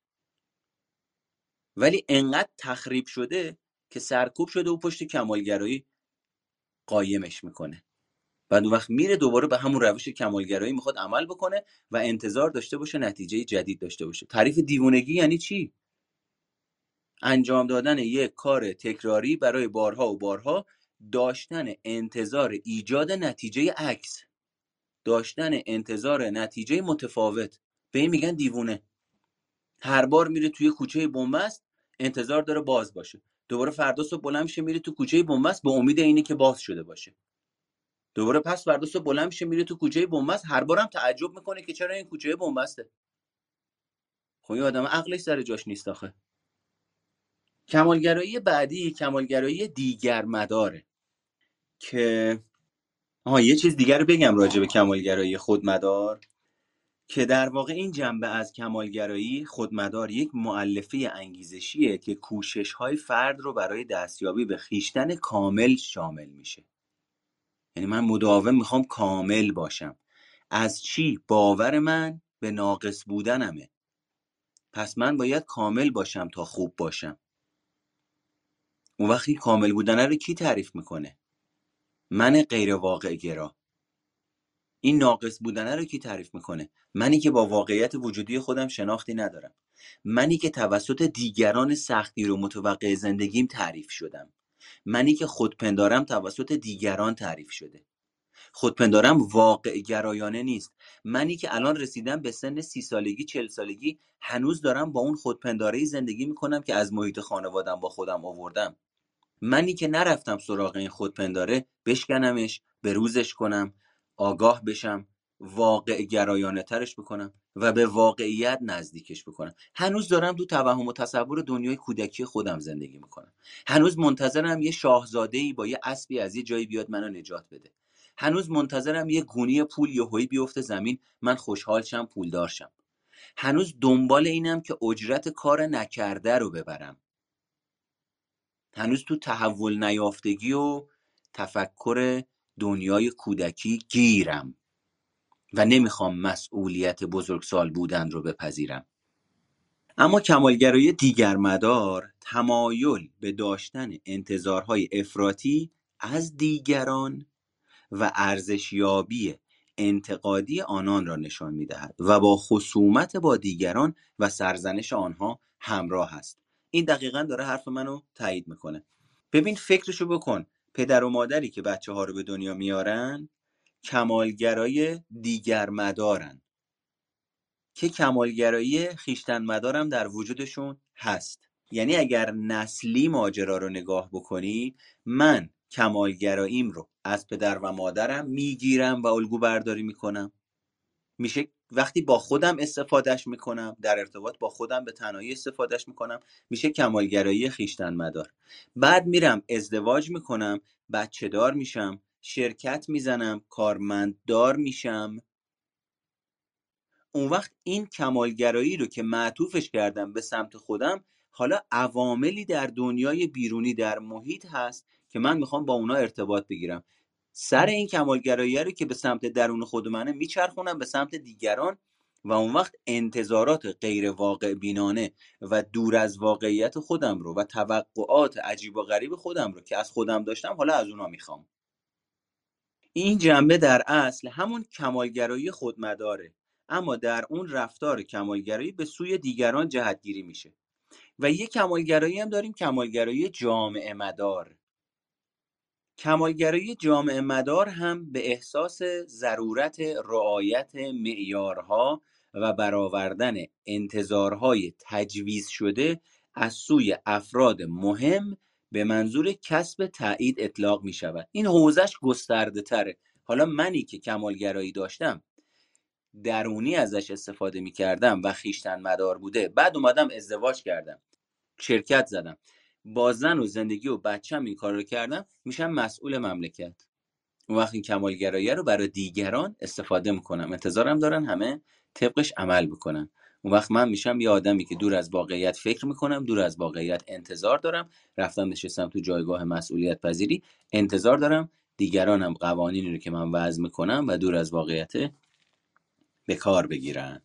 ولی انقدر تخریب شده که سرکوب شده و پشت کمالگرایی قایمش می‌کنه. بعد اون وقت میره دوباره به همون روش کمالگرایی می‌خواد عمل بکنه و انتظار داشته باشه نتیجه جدید داشته باشه. تعریف دیوونگی یعنی چی؟ انجام دادن یک کار تکراری برای بارها و بارها داشتن انتظار ایجاد نتیجه عکس داشتن انتظار نتیجه متفاوت. به این میگن دیوونه. هر بار میره توی کوچه بنبست انتظار داره باز باشه. دوباره فردا صبح بلند میشه میره تو کوچه بنبست به امید اینه که باز شده باشه. دوباره پس فردا صبح بلند میشه میره تو کوچه بنبست هر بارم تعجب می‌کنه که چرا این کوچه بنبسته. خب این آدم عقلش سر جاش نیست آخه. کمالگرایی بعدی کمالگرایی دیگر مداره که آها یه چیز دیگر رو بگم راجع به کمالگرایی خودمدار. که در واقع این جنبه از کمالگرایی خودمدار یک معلفه انگیزشیه که کوشش های فرد رو برای دستیابی به خیشتن کامل شامل میشه. یعنی من مداوم می‌خوام کامل باشم. از چی؟ باور من به ناقص بودنمه. پس من باید کامل باشم تا خوب باشم. اون وقتی کامل بودن رو کی تعریف می‌کنه؟ من غیر واقع گرا این ناقص بودنه رو کی تعریف می‌کنه؟ منی که با واقعیت وجودی خودم شناختی ندارم. منی که توسط دیگران سختی رو متوقع زندگیم تعریف شدم. منی که خودپندارم توسط دیگران تعریف شده. خودپندارم واقع گرایانه نیست. منی که الان رسیدم به سن سی سالگی چل سالگی هنوز دارم با اون خودپنداره زندگی می‌کنم که از محیط خانوادم با خودم آوردم. منی که نرفتم سراغ این خودپنداره بشکنمش بروزش کنم. آگاه بشم واقع گرایانه ترش بکنم و به واقعیت نزدیکش بکنم. هنوز دارم تو توهم و تصور دنیای کودکی خودم زندگی می‌کنم. هنوز منتظرم یه شاهزاده ای با یه اسبی از یه جایی بیاد منو نجات بده. هنوز منتظرم یه گونی پول یهویی بیفته زمین من خوشحال شم پولدار شم. هنوز دنبال اینم که اجرت کار نکرده رو ببرم. هنوز تو تحول نیافتگی و تفکر دنیای کودکی گیرم و نمی‌خوام مسئولیت بزرگسال بودن رو بپذیرم. اما کمالگرایی دیگر مدار تمایل به داشتن انتظارهای افراطی از دیگران و ارزشیابی انتقادی آنان را نشان می‌دهد و با خصومت با دیگران و سرزنش آنها همراه است. این دقیقا داره حرف منو تایید می‌کنه. ببین فکرشو بکن. پدر و مادری که بچه ها رو به دنیا میارن کمالگرای دیگر مدارن. که کمالگرایی خیشتن مدارم در وجودشون هست. یعنی اگر نسلی ماجرا رو نگاه بکنی من کمالگراییم رو از پدر و مادرم می‌گیرم و الگو برداری می‌کنم. میشه وقتی با خودم استفادهش می‌کنم در ارتباط با خودم به تنهایی استفادهش می‌کنم میشه کمالگرایی خیشتن مدار بعد میرم ازدواج می‌کنم بچه دار میشم شرکت می‌زنم کارمنددار میشم. اون وقت این کمالگرایی رو که معطوفش کردم به سمت خودم حالا عواملی در دنیای بیرونی در محیط هست که من می‌خوام با اونا ارتباط بگیرم. سر این کمالگرایی رو که به سمت درون خود منه میچرخونم به سمت دیگران و اون وقت انتظارات غیر واقع بینانه و دور از واقعیت خودم رو و توقعات عجیب و غریب خودم رو که از خودم داشتم حالا از اونا می‌خوام. این جنبه در اصل همون کمالگرایی خودمداره اما در اون رفتار کمالگرایی به سوی دیگران جهتگیری میشه. و یه کمالگرایی هم داریم کمالگرایی جامعه مدار. کمالگرایی جامعه مدار هم به احساس ضرورت رعایت معیارها و برآوردن انتظارهای تجویز شده از سوی افراد مهم به منظور کسب تایید اطلاق می شود. این حوزش گسترده تره. حالا منی که کمالگرایی داشتم درونی ازش استفاده می کردم و خیشتن مدار بوده. بعد اومدم ازدواج کردم. شرکت زدم. با زن و زندگی و بچم این کار رو کردم میشم مسئول مملکت. اون وقت این کمالگرایی رو برای دیگران استفاده می‌کنم انتظارم دارن همه طبقش عمل بکنن. اون وقت من میشم یه آدمی که دور از واقعیت فکر می‌کنم دور از واقعیت انتظار دارم رفتم نشستم تو جایگاه مسئولیت پذیری انتظار دارم دیگرانم قوانینی رو که من وضع می‌کنم و دور از واقعیت به کار بگیرن.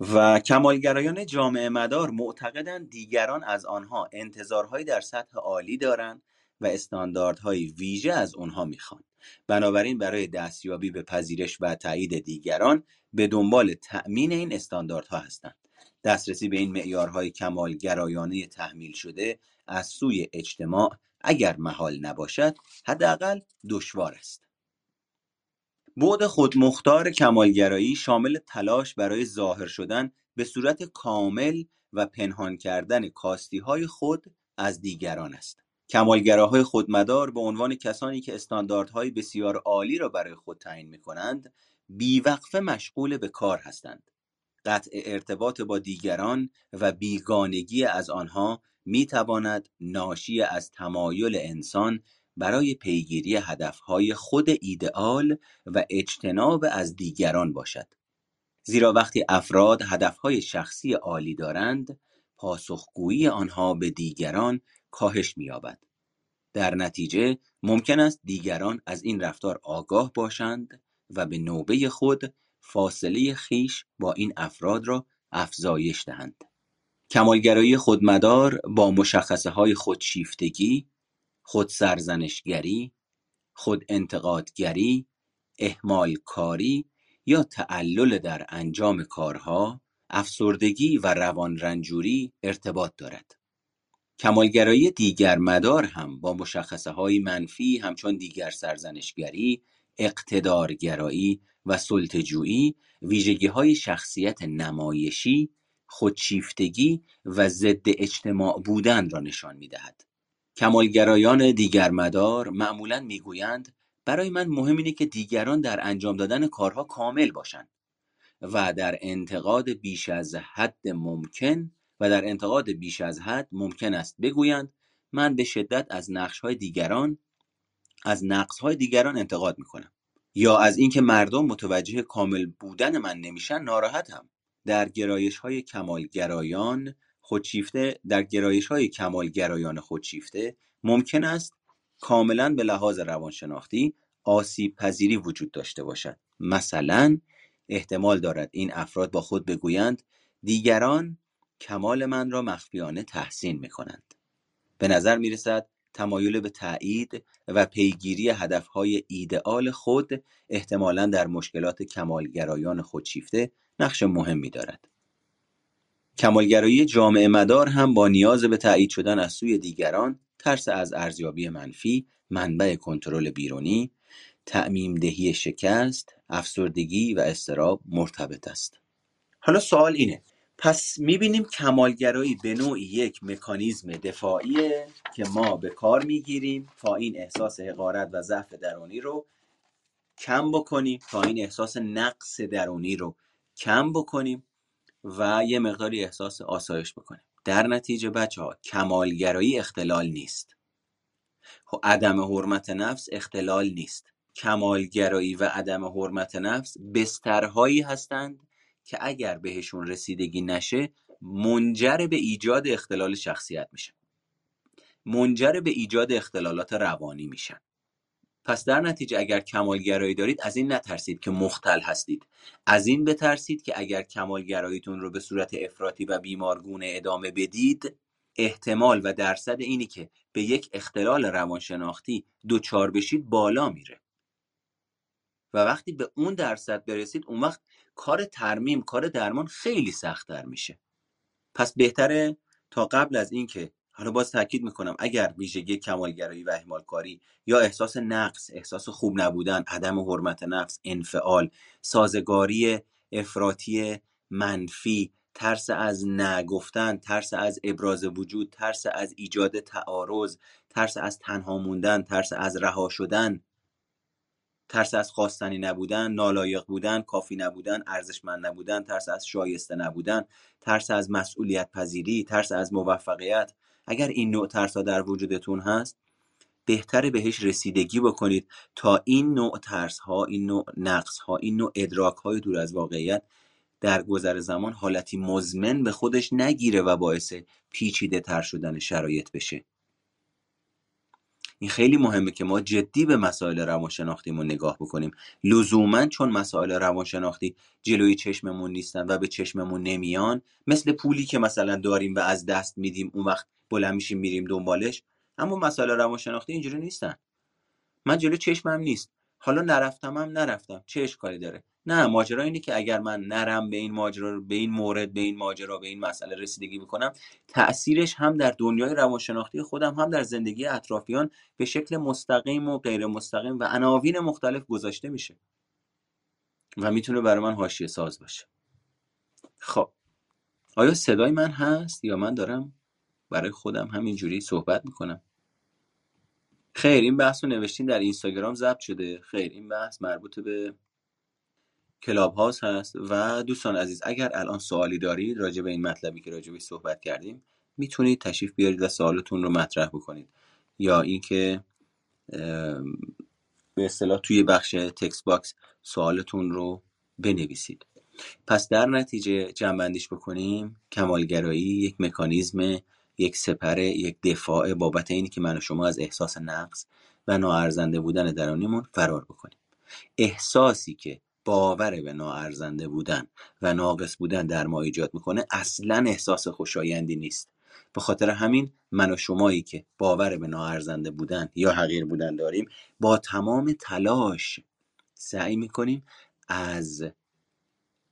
و کمالگرایان جامعه مدار معتقدند دیگران از آنها انتظارهایی در سطح عالی دارند و استانداردهای ویژه از آنها می‌خوان. بنابراین برای دستیابی به پذیرش و تایید دیگران به دنبال تأمین این استانداردها هستند. دسترسی به این معیارهای کمالگرایانه تحمیل شده از سوی اجتماع اگر محال نباشد حداقل دشوار است. بعد خودمختار کمالگرایی شامل تلاش برای ظاهر شدن به صورت کامل و پنهان کردن کاستی های خود از دیگران است. کمالگراهای خودمدار به عنوان کسانی که استانداردهای بسیار عالی را برای خود تعیین می کنند بیوقفه مشغول به کار هستند. قطع ارتباط با دیگران و بیگانگی از آنها می تواند ناشی از تمایل انسان برای پیگیری هدفهای خود ایدئال و اجتناب از دیگران باشد. زیرا وقتی افراد هدفهای شخصی عالی دارند پاسخگویی آنها به دیگران کاهش می‌یابد. در نتیجه ممکن است دیگران از این رفتار آگاه باشند و به نوبه خود فاصله خیش با این افراد را افزایش دهند. کمالگرایی خودمدار با مشخصه های خودشیفتگی خود سرزنشگری خود انتقادگری اهمال کاری یا تعلل در انجام کارها افسردگی و روان رنجوری ارتباط دارد کمالگرایی دیگر مدار هم با مشخصه های منفی همچون دیگر سرزنشگری، اقتدارگرایی و سلطجویی ویژگی های شخصیت نمایشی، خودشیفتگی و ضد اجتماع بودن را نشان می دهد. کمالگرایان دیگر مدار معمولا می‌گویند برای من مهم اینه که دیگران در انجام دادن کارها کامل باشند و در انتقاد بیش از حد ممکن و در انتقاد بیش از حد ممکن است بگویند من به شدت از های دیگران از های دیگران انتقاد می‌کنم یا از اینکه مردم متوجه کامل بودن من نمیشن ناراحتم. در گرایش های کمالگرایان خودشیفته در گرایش های کمالگرایان خودشیفته ممکن است کاملا به لحاظ روانشناختی آسیب پذیری وجود داشته باشد مثلا احتمال دارد این افراد با خود بگویند دیگران کمال من را مخفیانه تحسین می کنند. به نظر می رسد تمایل به تایید و پیگیری هدفهای ایدئال خود احتمالا در مشکلات کمالگرایان خودشیفته نقش مهمی دارد. کمالگرایی جامعه مدار هم با نیاز به تایید شدن از سوی دیگران، ترس از ارزیابی منفی، منبع کنترل بیرونی، تعمیم دهی شکست، افسردگی و استراب مرتبط است. حالا سوال اینه پس می‌بینیم کمالگرایی به نوعی یک مکانیزم دفاعیه که ما به کار می‌گیریم تا این احساس حقارت و ضعف درونی رو کم بکنیم تا این احساس نقص درونی رو کم بکنیم و یه مقداری احساس آسایش بکنیم. در نتیجه بچه ها کمالگرایی اختلال نیست. خب عدم حرمت نفس اختلال نیست. کمالگرایی و عدم حرمت نفس بسترهایی هستند که اگر بهشون رسیدگی نشه منجر به ایجاد اختلال شخصیت میشن. منجر به ایجاد اختلالات روانی میشن. پس در نتیجه اگر کمالگرایی دارید از این نترسید که مختل هستید. از این بترسید که اگر کمالگراییتون رو به صورت افراطی و بیمارگونه ادامه بدید احتمال و درصد اینی که به یک اختلال روانشناختی دوچار بشید بالا میره. و وقتی به اون درصد برسید اون وقت کار ترمیم کار درمان خیلی سختتر میشه. پس بهتره تا قبل از اینکه حالا باز تاکید می‌کنم اگر ویژگی کمالگرایی و اهمالکاری یا احساس نقص احساس خوب نبودن عدم حرمت نفس انفعال سازگاری افراطی منفی ترس از نگفتن ترس از ابراز وجود ترس از ایجاد تعارض ترس از تنها موندن ترس از رها شدن ترس از خواستنی نبودن نالایق بودن کافی نبودن ارزشمند نبودن ترس از شایسته نبودن ترس از مسئولیت پذیری ترس از موفقیت اگر این نوع ترس ها در وجودتون هست بهتره بهش رسیدگی بکنید تا این نوع ترس ها این نوع نقص ها این نوع ادراک های دور از واقعیت در گذر زمان حالتی مزمن به خودش نگیره و باعث پیچیده تر شدن شرایط بشه. این خیلی مهمه که ما جدی به مسائل روانشناختیمون نگاه بکنیم. لزوما چون مسائل روانشناختی جلوی چشممون نیستن و به چشممون نمیان مثل پولی که مثلا داریم و از دست میدیم اون وقت بلند میشیم میریم دنبالش اما مسائل روانشناختی اینجوری نیستن. من جلوی چشمم نیست. حالا نرفتم هم نرفتم. چه اشکالی داره؟ نه ماجرا اینه که اگر من نرم به این ماجرا به این مورد به این ماجرا به این مسئله رسیدگی بکنم تاثیرش هم در دنیای روانشناختی خودم هم در زندگی اطرافیان به شکل مستقیم و غیر مستقیم و عناوین مختلف گذاشته میشه و می‌تونه برای من حاشیه ساز باشه. خب آیا صدای من هست یا من دارم برای خودم همینجوری صحبت می‌کنم؟ خیر این بحث رو نوشتین در اینستاگرام ضبط شده. خیر این بحث مربوط به کلاب هاوس هست. و دوستان عزیز اگر الان سوالی دارید راجع به این مطلبی که راجع به صحبت کردیم می‌تونید تشریف بیارید و سوالتون رو مطرح بکنید. یا اینکه به اصطلاح توی بخش text box سوالتون رو بنویسید. پس در نتیجه جنبندیش بکنیم. کمالگرایی یک مکانیزم یک سپره یک دفاع بابت اینی که من و شما از احساس نقص و ناارزنده بودن درونیمون فرار بکنیم. احساسی که باور به ناارزنده بودن و ناقص بودن در ما ایجاد می‌کنه اصلا احساس خوشایندی نیست. به خاطر همین من و شمایی که باور به ناارزنده بودن یا حقیر بودن داریم با تمام تلاش سعی می‌کنیم از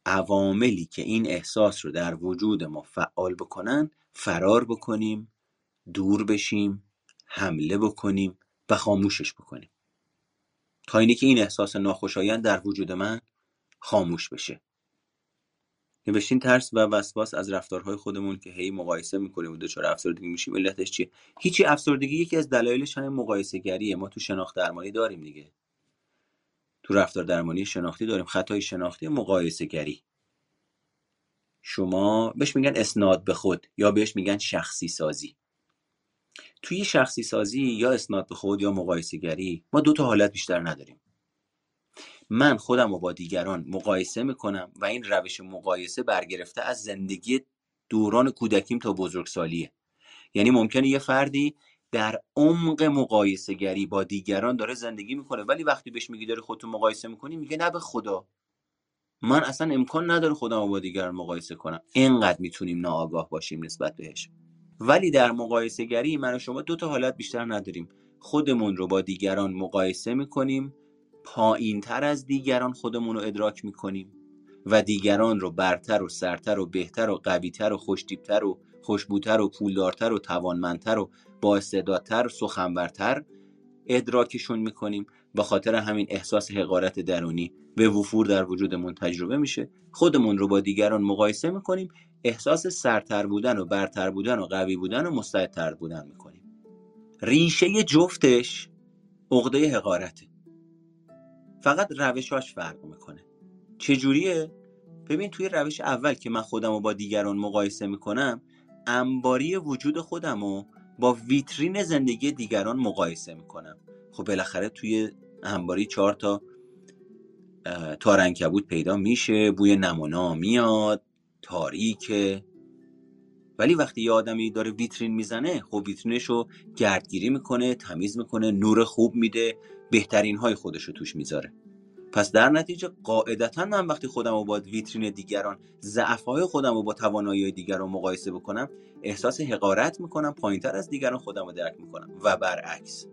عواملی که این احساس رو در وجود ما فعال بکنن فرار بکنیم دور بشیم حمله بکنیم و خاموشش بکنیم. تا اینی که این احساس ناخوشایند در وجود من خاموش بشه. نوشتین ترس و وسواس از رفتارهای خودمون که هی مقایسه می‌کنیم و دچار افسردگی میشیم. علتش چیه؟ هیچی افسردگی یکی از دلایلش همین مقایسه گریه ما تو شناخت درمانی داریم دیگه. تو رفتار درمانی شناختی داریم. خطای شناختی مقایسه گری شما بهش میگن اسناد به خود یا بهش میگن شخصی سازی توی شخصی سازی یا اسناد به خود یا مقایسه گری ما دو تا حالت بیشتر نداریم. من خودم رو با دیگران مقایسه می‌کنم و این روش مقایسه برگرفته از زندگی دوران کودکیم تا بزرگسالیه. یعنی ممکنه یه فردی در عمق مقایسه گری با دیگران داره زندگی می‌کنه ولی وقتی بهش میگی داره خودتو مقایسه می‌کنی میگه نه به خدا. من اصلا امکان نداره خودم با دیگران مقایسه کنم. اینقدر می‌تونیم ناآگاه باشیم نسبت بهش. ولی در مقایسه گری من و شما دو تا حالت بیشتر نداریم. خودمون رو با دیگران مقایسه می‌کنیم پایین تر از دیگران خودمون رو ادراک می‌کنیم و دیگران رو برتر و سرتر و بهتر و قویتر و خوشتیبتر و خوشبوتر و پولدارتر و توانمندتر و بااستعدادتر و سخنورتر ادراکشون می‌کنیم. و خاطر همین احساس حقارت درونی به وفور در وجودمون تجربه میشه خودمون رو با دیگران مقایسه می‌کنیم احساس سرتر بودن و برتر بودن و قوی بودن و مستعدتر بودن می‌کنیم. ریشه جفتش عقده حقارته. فقط روشاش فرق می‌کنه. چجوریه؟ ببین توی روش اول که من خودم رو با دیگران مقایسه می‌کنم انباری وجود خودم رو با ویترین زندگی دیگران مقایسه می‌کنم. خب بالاخره توی انباری چهار تا تارنکبوت پیدا میشه بوی نمونا میاد تاریکه. ولی وقتی یه آدمی داره ویترین می‌زنه خب ویترینش رو گردگیری می‌کنه تمیز می‌کنه نور خوب میده بهترین های خودش رو توش می‌ذاره. پس در نتیجه قاعدتا من وقتی خودم رو با ویترین دیگران ضعف های خودم رو با توانایی دیگران مقایسه بکنم احساس حقارت می‌کنم پایینتر از دیگران خودم رو درک می‌کنم. و برعکس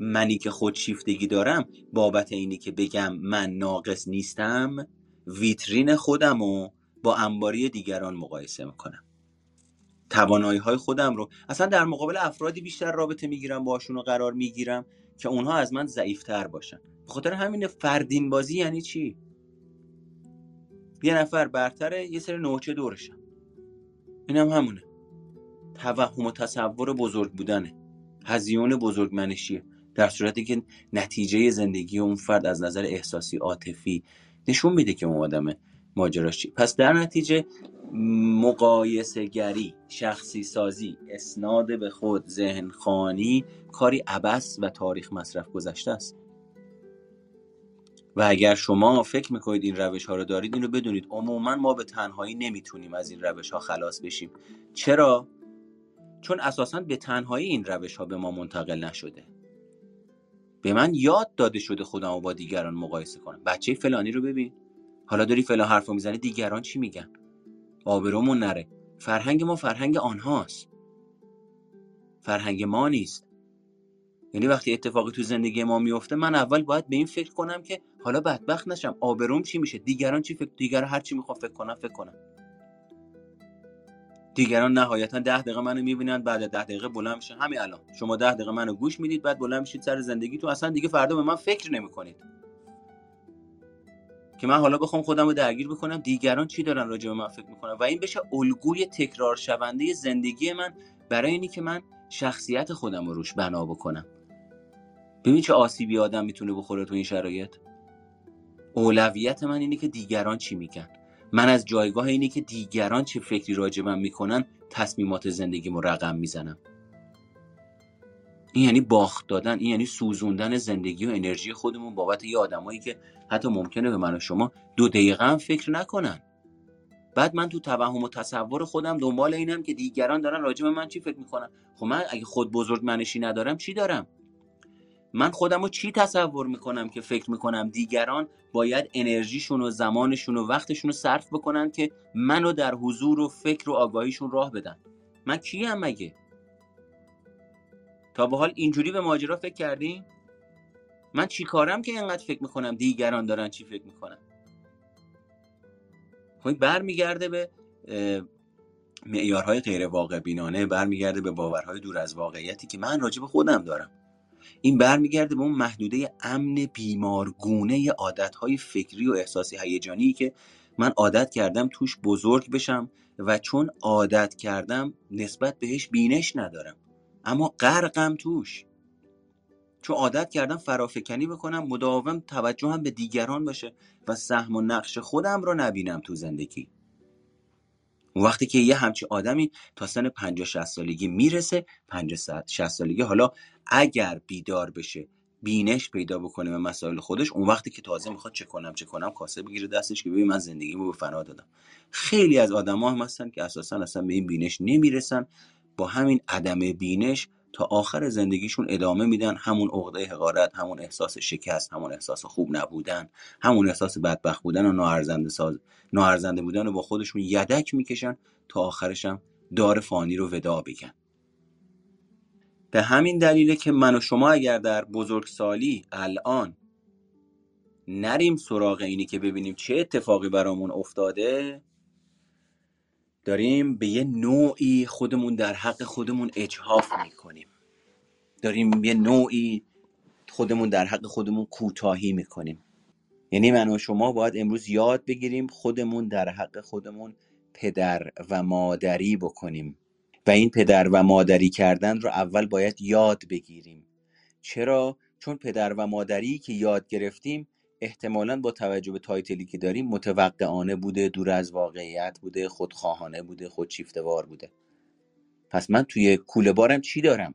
منی که خودشیفتگی دارم بابت اینی که بگم من ناقص نیستم ویترین خودم رو با انباری دیگران مقایسه می‌کنم. توانایی های خودم رو اصلا در مقابل افرادی بیشتر رابطه می‌گیرم باشون رو قرار می‌گیرم. که اونها از من ضعیفتر باشن. به خاطر همین فردین بازی یعنی چی؟ یه نفر برتره یه سری نوچه دورشم اینم هم همونه. توهم و تصور بزرگ بودنه. هزیون بزرگ منشیه در صورتی که نتیجه زندگی اون فرد از نظر احساسی عاطفی نشون میده که اون آدم ماجراش پس در نتیجه مقایسه گری شخصی سازی اسناد به خود ذهن خانی کاری عبس و تاریخ مصرف گذشته است. و اگر شما فکر می‌کنید این روش ها رو دارید این رو بدونید. عموما ما به تنهایی نمی‌تونیم از این روش ها خلاص بشیم. چرا؟ چون اساسا به تنهایی این روش ها به ما منتقل نشده. به من یاد داده شده خودم رو با دیگران مقایسه کنم. بچه فلانی رو ببین. حالا داری فلان حرف رو می‌زنی دیگران چی میگن؟ آبرومون نره. فرهنگ ما فرهنگ آنهاست. فرهنگ ما نیست. یعنی وقتی اتفاقی تو زندگی ما میفته من اول باید به این فکر کنم که حالا بدبخت نشم. آبروم چی میشه؟ دیگران چی فکر دیگران هر چی می‌خوام فکر کنم فکر کنم دیگران نهایتا ده دقیقه منو می‌بینن بعد ده دقیقه بلند میشه همین الان. شما ده دقیقه منو گوش می‌دید بعد بلند میشید سر زندگی تو. اصلا دیگه فردا به من فکر نمی‌کنید. که من حالا بخوام خودم رو درگیر بکنم دیگران چی دارن راجع به من فکر می‌کنن؟ و این بشه الگوی تکرار شونده زندگی من برای اینی که من شخصیت خودم رو روش بنا بکنم. ببین چه آسیبی آدم می‌تونه بخوره تو این شرایط. اولویت من اینه که دیگران چی میگن. من از جایگاه اینه که دیگران چه فکری راجع من می‌کنن تصمیمات زندگیمو رقم می‌زنم. این یعنی باخت دادن این یعنی سوزوندن زندگی و انرژی خودمون بابت یه آدمایی که حتی ممکنه به من و شما دو دقیقه هم فکر نکنن. بعد من تو توهم و تصور خودم دنبال اینم که دیگران دارن راجع به من چی فکر می‌کنن. خب من اگه خود بزرگ منشی ندارم چی دارم؟ من خودم رو چی تصور می‌کنم که فکر می‌کنم دیگران باید انرژیشون و زمانشون و وقتشون رو صرف بکنن که منو در حضور و فکر و آگاهیشون راه بدن؟ من کیم مگه؟ تا به حال اینجوری به ماجرا فکر کردیم من چی کارم که اینقدر فکر می‌کنم دیگران دارن چی فکر می‌کنم خب برمیگرده به معیارهای غیر واقع بینانه برمیگرده به باورهای دور از واقعیتی که من راجع به خودم دارم. این برمیگرده به اون محدوده امن بیمارگونه عادتهای فکری و احساسی هیجانی که من عادت کردم توش بزرگ بشم و چون عادت کردم نسبت بهش بینش ندارم. اما غرقم توش. چون عادت کردم فرافکنی بکنم مداوم توجهم به دیگران باشه و سهم و نقش خودم رو نبینم تو زندگی. وقتی که یه همچی آدمی تا سن 50 60 سالگی می‌رسه 50 60 سالگی حالا اگر بیدار بشه بینش پیدا بکنه به مسائل خودش اون وقتی که تازه می‌خواد چه کنم چه کنم کاسه بگیره دستش که ببین من زندگیمو به فنا دادم. خیلی از آدما هم هستن که اساسا اصلا به این بینش نمی‌رسن. با همین عدم بینش تا آخر زندگیشون ادامه میدن. همون عقده حقارت همون احساس شکست همون احساس خوب نبودن همون احساس بدبخت بودن و ناارزنده ساز ناارزنده بودن رو با خودشون یدک می‌کشن تا آخرش هم دار فانی رو ودا بگن به همین دلیله که من و شما اگر در بزرگسالی الان نریم سراغ اینی که ببینیم چه اتفاقی برامون افتاده داریم به یه نوعی خودمون در حق خودمون اجهاف می‌کنیم. داریم یه نوعی خودمون در حق خودمون کوتاهی می‌کنیم. یعنی من و شما باید امروز یاد بگیریم خودمون در حق خودمون پدر و مادری بکنیم. و این پدر و مادری کردن رو اول باید یاد بگیریم. چرا؟ چون پدر و مادری که یاد گرفتیم احتمالا با توجه به تایتلی که داریم متوقعانه بوده دور از واقعیت بوده خودخواهانه بوده خودشیفتوار بوده. پس من توی کوله بارم چی دارم؟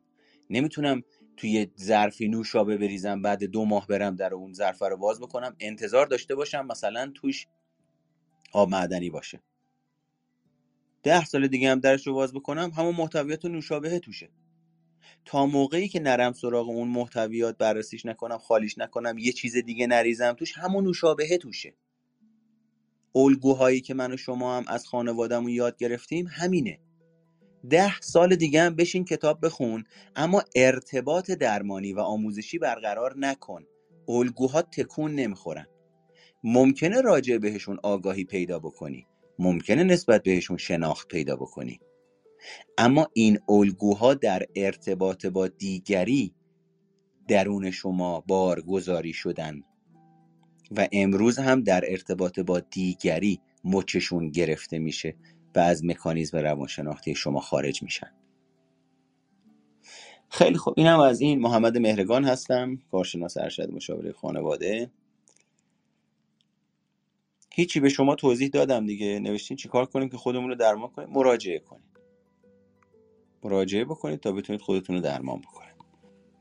نمی‌تونم توی ظرفی نوشابه بریزم بعد دو ماه برم در اون ظرف رو باز بکنم. انتظار داشته باشم مثلا توش آب معدنی باشه. ده سال دیگه هم درش رو باز بکنم همون محتویات نوشابه توشه. تا موقعی که نرم سراغ اون محتویات بررسیش نکنم خالیش نکنم یه چیز دیگه نریزم توش همون نوشابه توشه. الگوهایی که من و شما هم از خانوادهمون یاد گرفتیم همینه. ده سال دیگه هم بشین کتاب بخون اما ارتباط درمانی و آموزشی برقرار نکن. الگوها تکون نمی‌خورن. ممکنه راجع بهشون آگاهی پیدا بکنی. ممکنه نسبت بهشون شناخت پیدا بکنی. اما این الگوها در ارتباط با دیگری درون شما بارگذاری شدن و امروز هم در ارتباط با دیگری مچشون گرفته میشه و از مکانیزم روانشناختی شما خارج میشن. خیلی خوب. اینم از این محمد مهرگان هستم کارشناس ارشد مشاوره خانواده. هیچی به شما توضیح دادم دیگه. نوشتین چیکار کنیم که خودمون رو درمان کنیم؟ مراجعه کنیم. مراجعه بکنید تا بتونید خودتون رو درمان بکنید.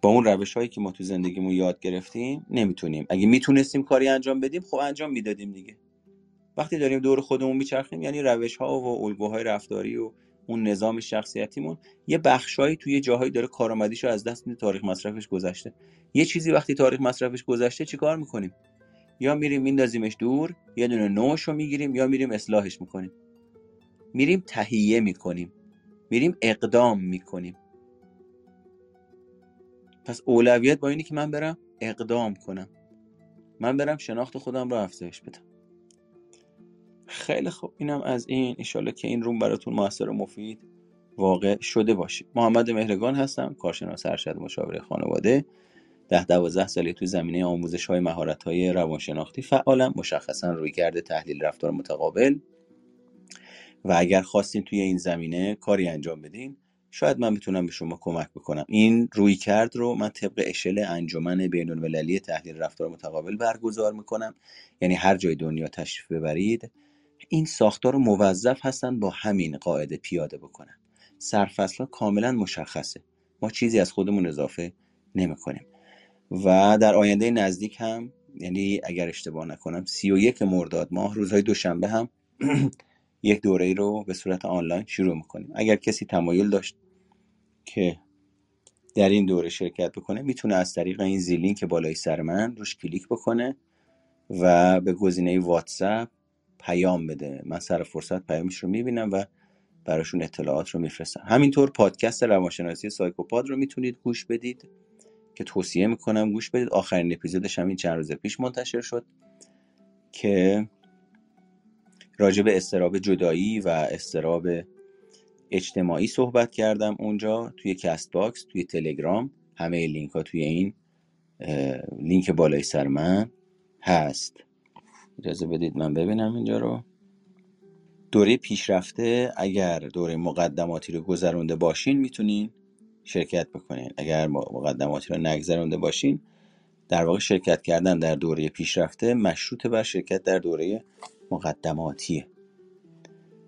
با اون روش هایی که ما تو زندگیمون یاد گرفتیم نمی‌تونیم. اگه می‌تونستیم کاری انجام بدیم خب انجام می‌دادیم دیگه. وقتی داریم دور خودمون میچرخیم یعنی روش ها و الگوهای رفتاری و اون نظام شخصیتیمون یه بخشایی توی جاهایی داره کارآمدیشو از دست میده تاریخ مصرفش گذشته. یه چیزی وقتی تاریخ مصرفش گذشته چیکار می‌کنیم؟ یا میریم میندازیمش دور یه دونه نوش رو می‌گیریم یا میریم اصلاحش می‌کنیم. میریم تهیه می‌کنیم. میریم اقدام می‌کنیم. پس اولویت با اینی که من برم اقدام کنم. من برم شناخت خودم رو افزایش بدم. خیلی خوب. اینم از این. انشالله که این روم براتون موثر و مفید واقع شده باشه. محمد مهرگان هستم کارشناس ارشد مشاوره خانواده. ده دوازده سالی تو زمینه آموزش های مهارت های روانشناختی. فعالم مشخصا روی کرده تحلیل رفتار متقابل. و اگر خواستین توی این زمینه کاری انجام بدین شاید من بتونم به شما کمک بکنم. این روی کرد رو من طبق اشل انجمن بین المللی تحلیل رفتار متقابل برگزار می‌کنم. یعنی هر جای دنیا تشریف ببرید. این ساختار رو موظف هستن با همین قاعده پیاده بکنن. سرفصل کاملا مشخصه. ما چیزی از خودمون اضافه نمی‌کنیم. و در آینده نزدیک هم یعنی اگر اشتباه نکنم سی و یک مرداد ماه روزهای دوشنبه هم یک دوره رو به صورت آنلاین شروع می‌کنیم. اگر کسی تمایل داشت که در این دوره شرکت بکنه می‌تونه از طریق این زیلین که بالای سر من روش کلیک بکنه و به گزینه واتساپ پیام بده. من سر فرصت پیامش رو می‌بینم و براشون اطلاعات رو میفرستم. همینطور پادکست روانشناسی سایکوپاد رو می‌تونید گوش بدید که توصیه می‌کنم گوش بدید. آخرین اپیزودش همین چند روز پیش منتشر شد که راجع به اضطراب جدایی و اضطراب اجتماعی صحبت کردم اونجا توی Castbox توی تلگرام همه لینک ها توی این لینک بالای سر من هست. اجازه بدید من ببینم اینجا رو. دوره پیشرفته اگر دوره مقدماتی رو گذرونده باشین می‌تونین شرکت بکنین. اگر مقدماتی رو نگذرونده باشین در واقع شرکت کردن در دوره پیشرفته مشروط بر شرکت در دوره مقدماتیه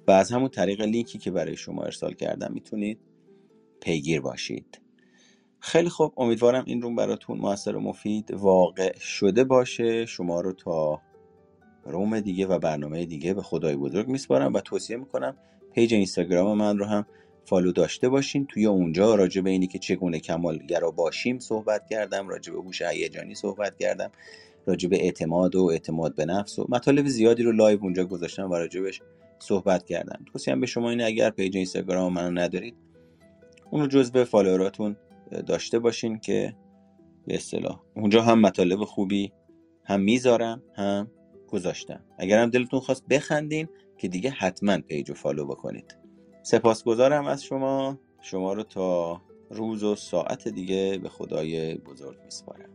و از همون طریق لینکی که برای شما ارسال کردم می‌تونید پیگیر باشید. خیلی خوب امیدوارم این room براتون موثر و مفید واقع شده باشه. شما رو تا room دیگه و برنامه دیگه به خدای بزرگ میسپارم و توصیه می‌کنم page اینستاگرام من رو هم follow داشته باشین. توی اونجا راجع به اینی که چگونه کمالگرا باشیم صحبت کردم راجع به هوش هیجانی صحبت کردم. راجع به اعتماد و اعتماد به نفس و مطالب زیادی رو live اونجا گذاشتم و راجبش صحبت کردم. توصیه به شما اینه اگر پیج اینستاگرام منو ندارید اون رو جزو followerاتون داشته باشین که به اصطلاح اونجا هم مطالب خوبی هم می‌ذارم هم گذاشتم. اگر هم دلتون خواست بخندین که دیگه حتما پیج رو follow بکنید. سپاسگزارم از شما. شما رو تا روز و ساعت دیگه به خدای بزرگ میسپارم.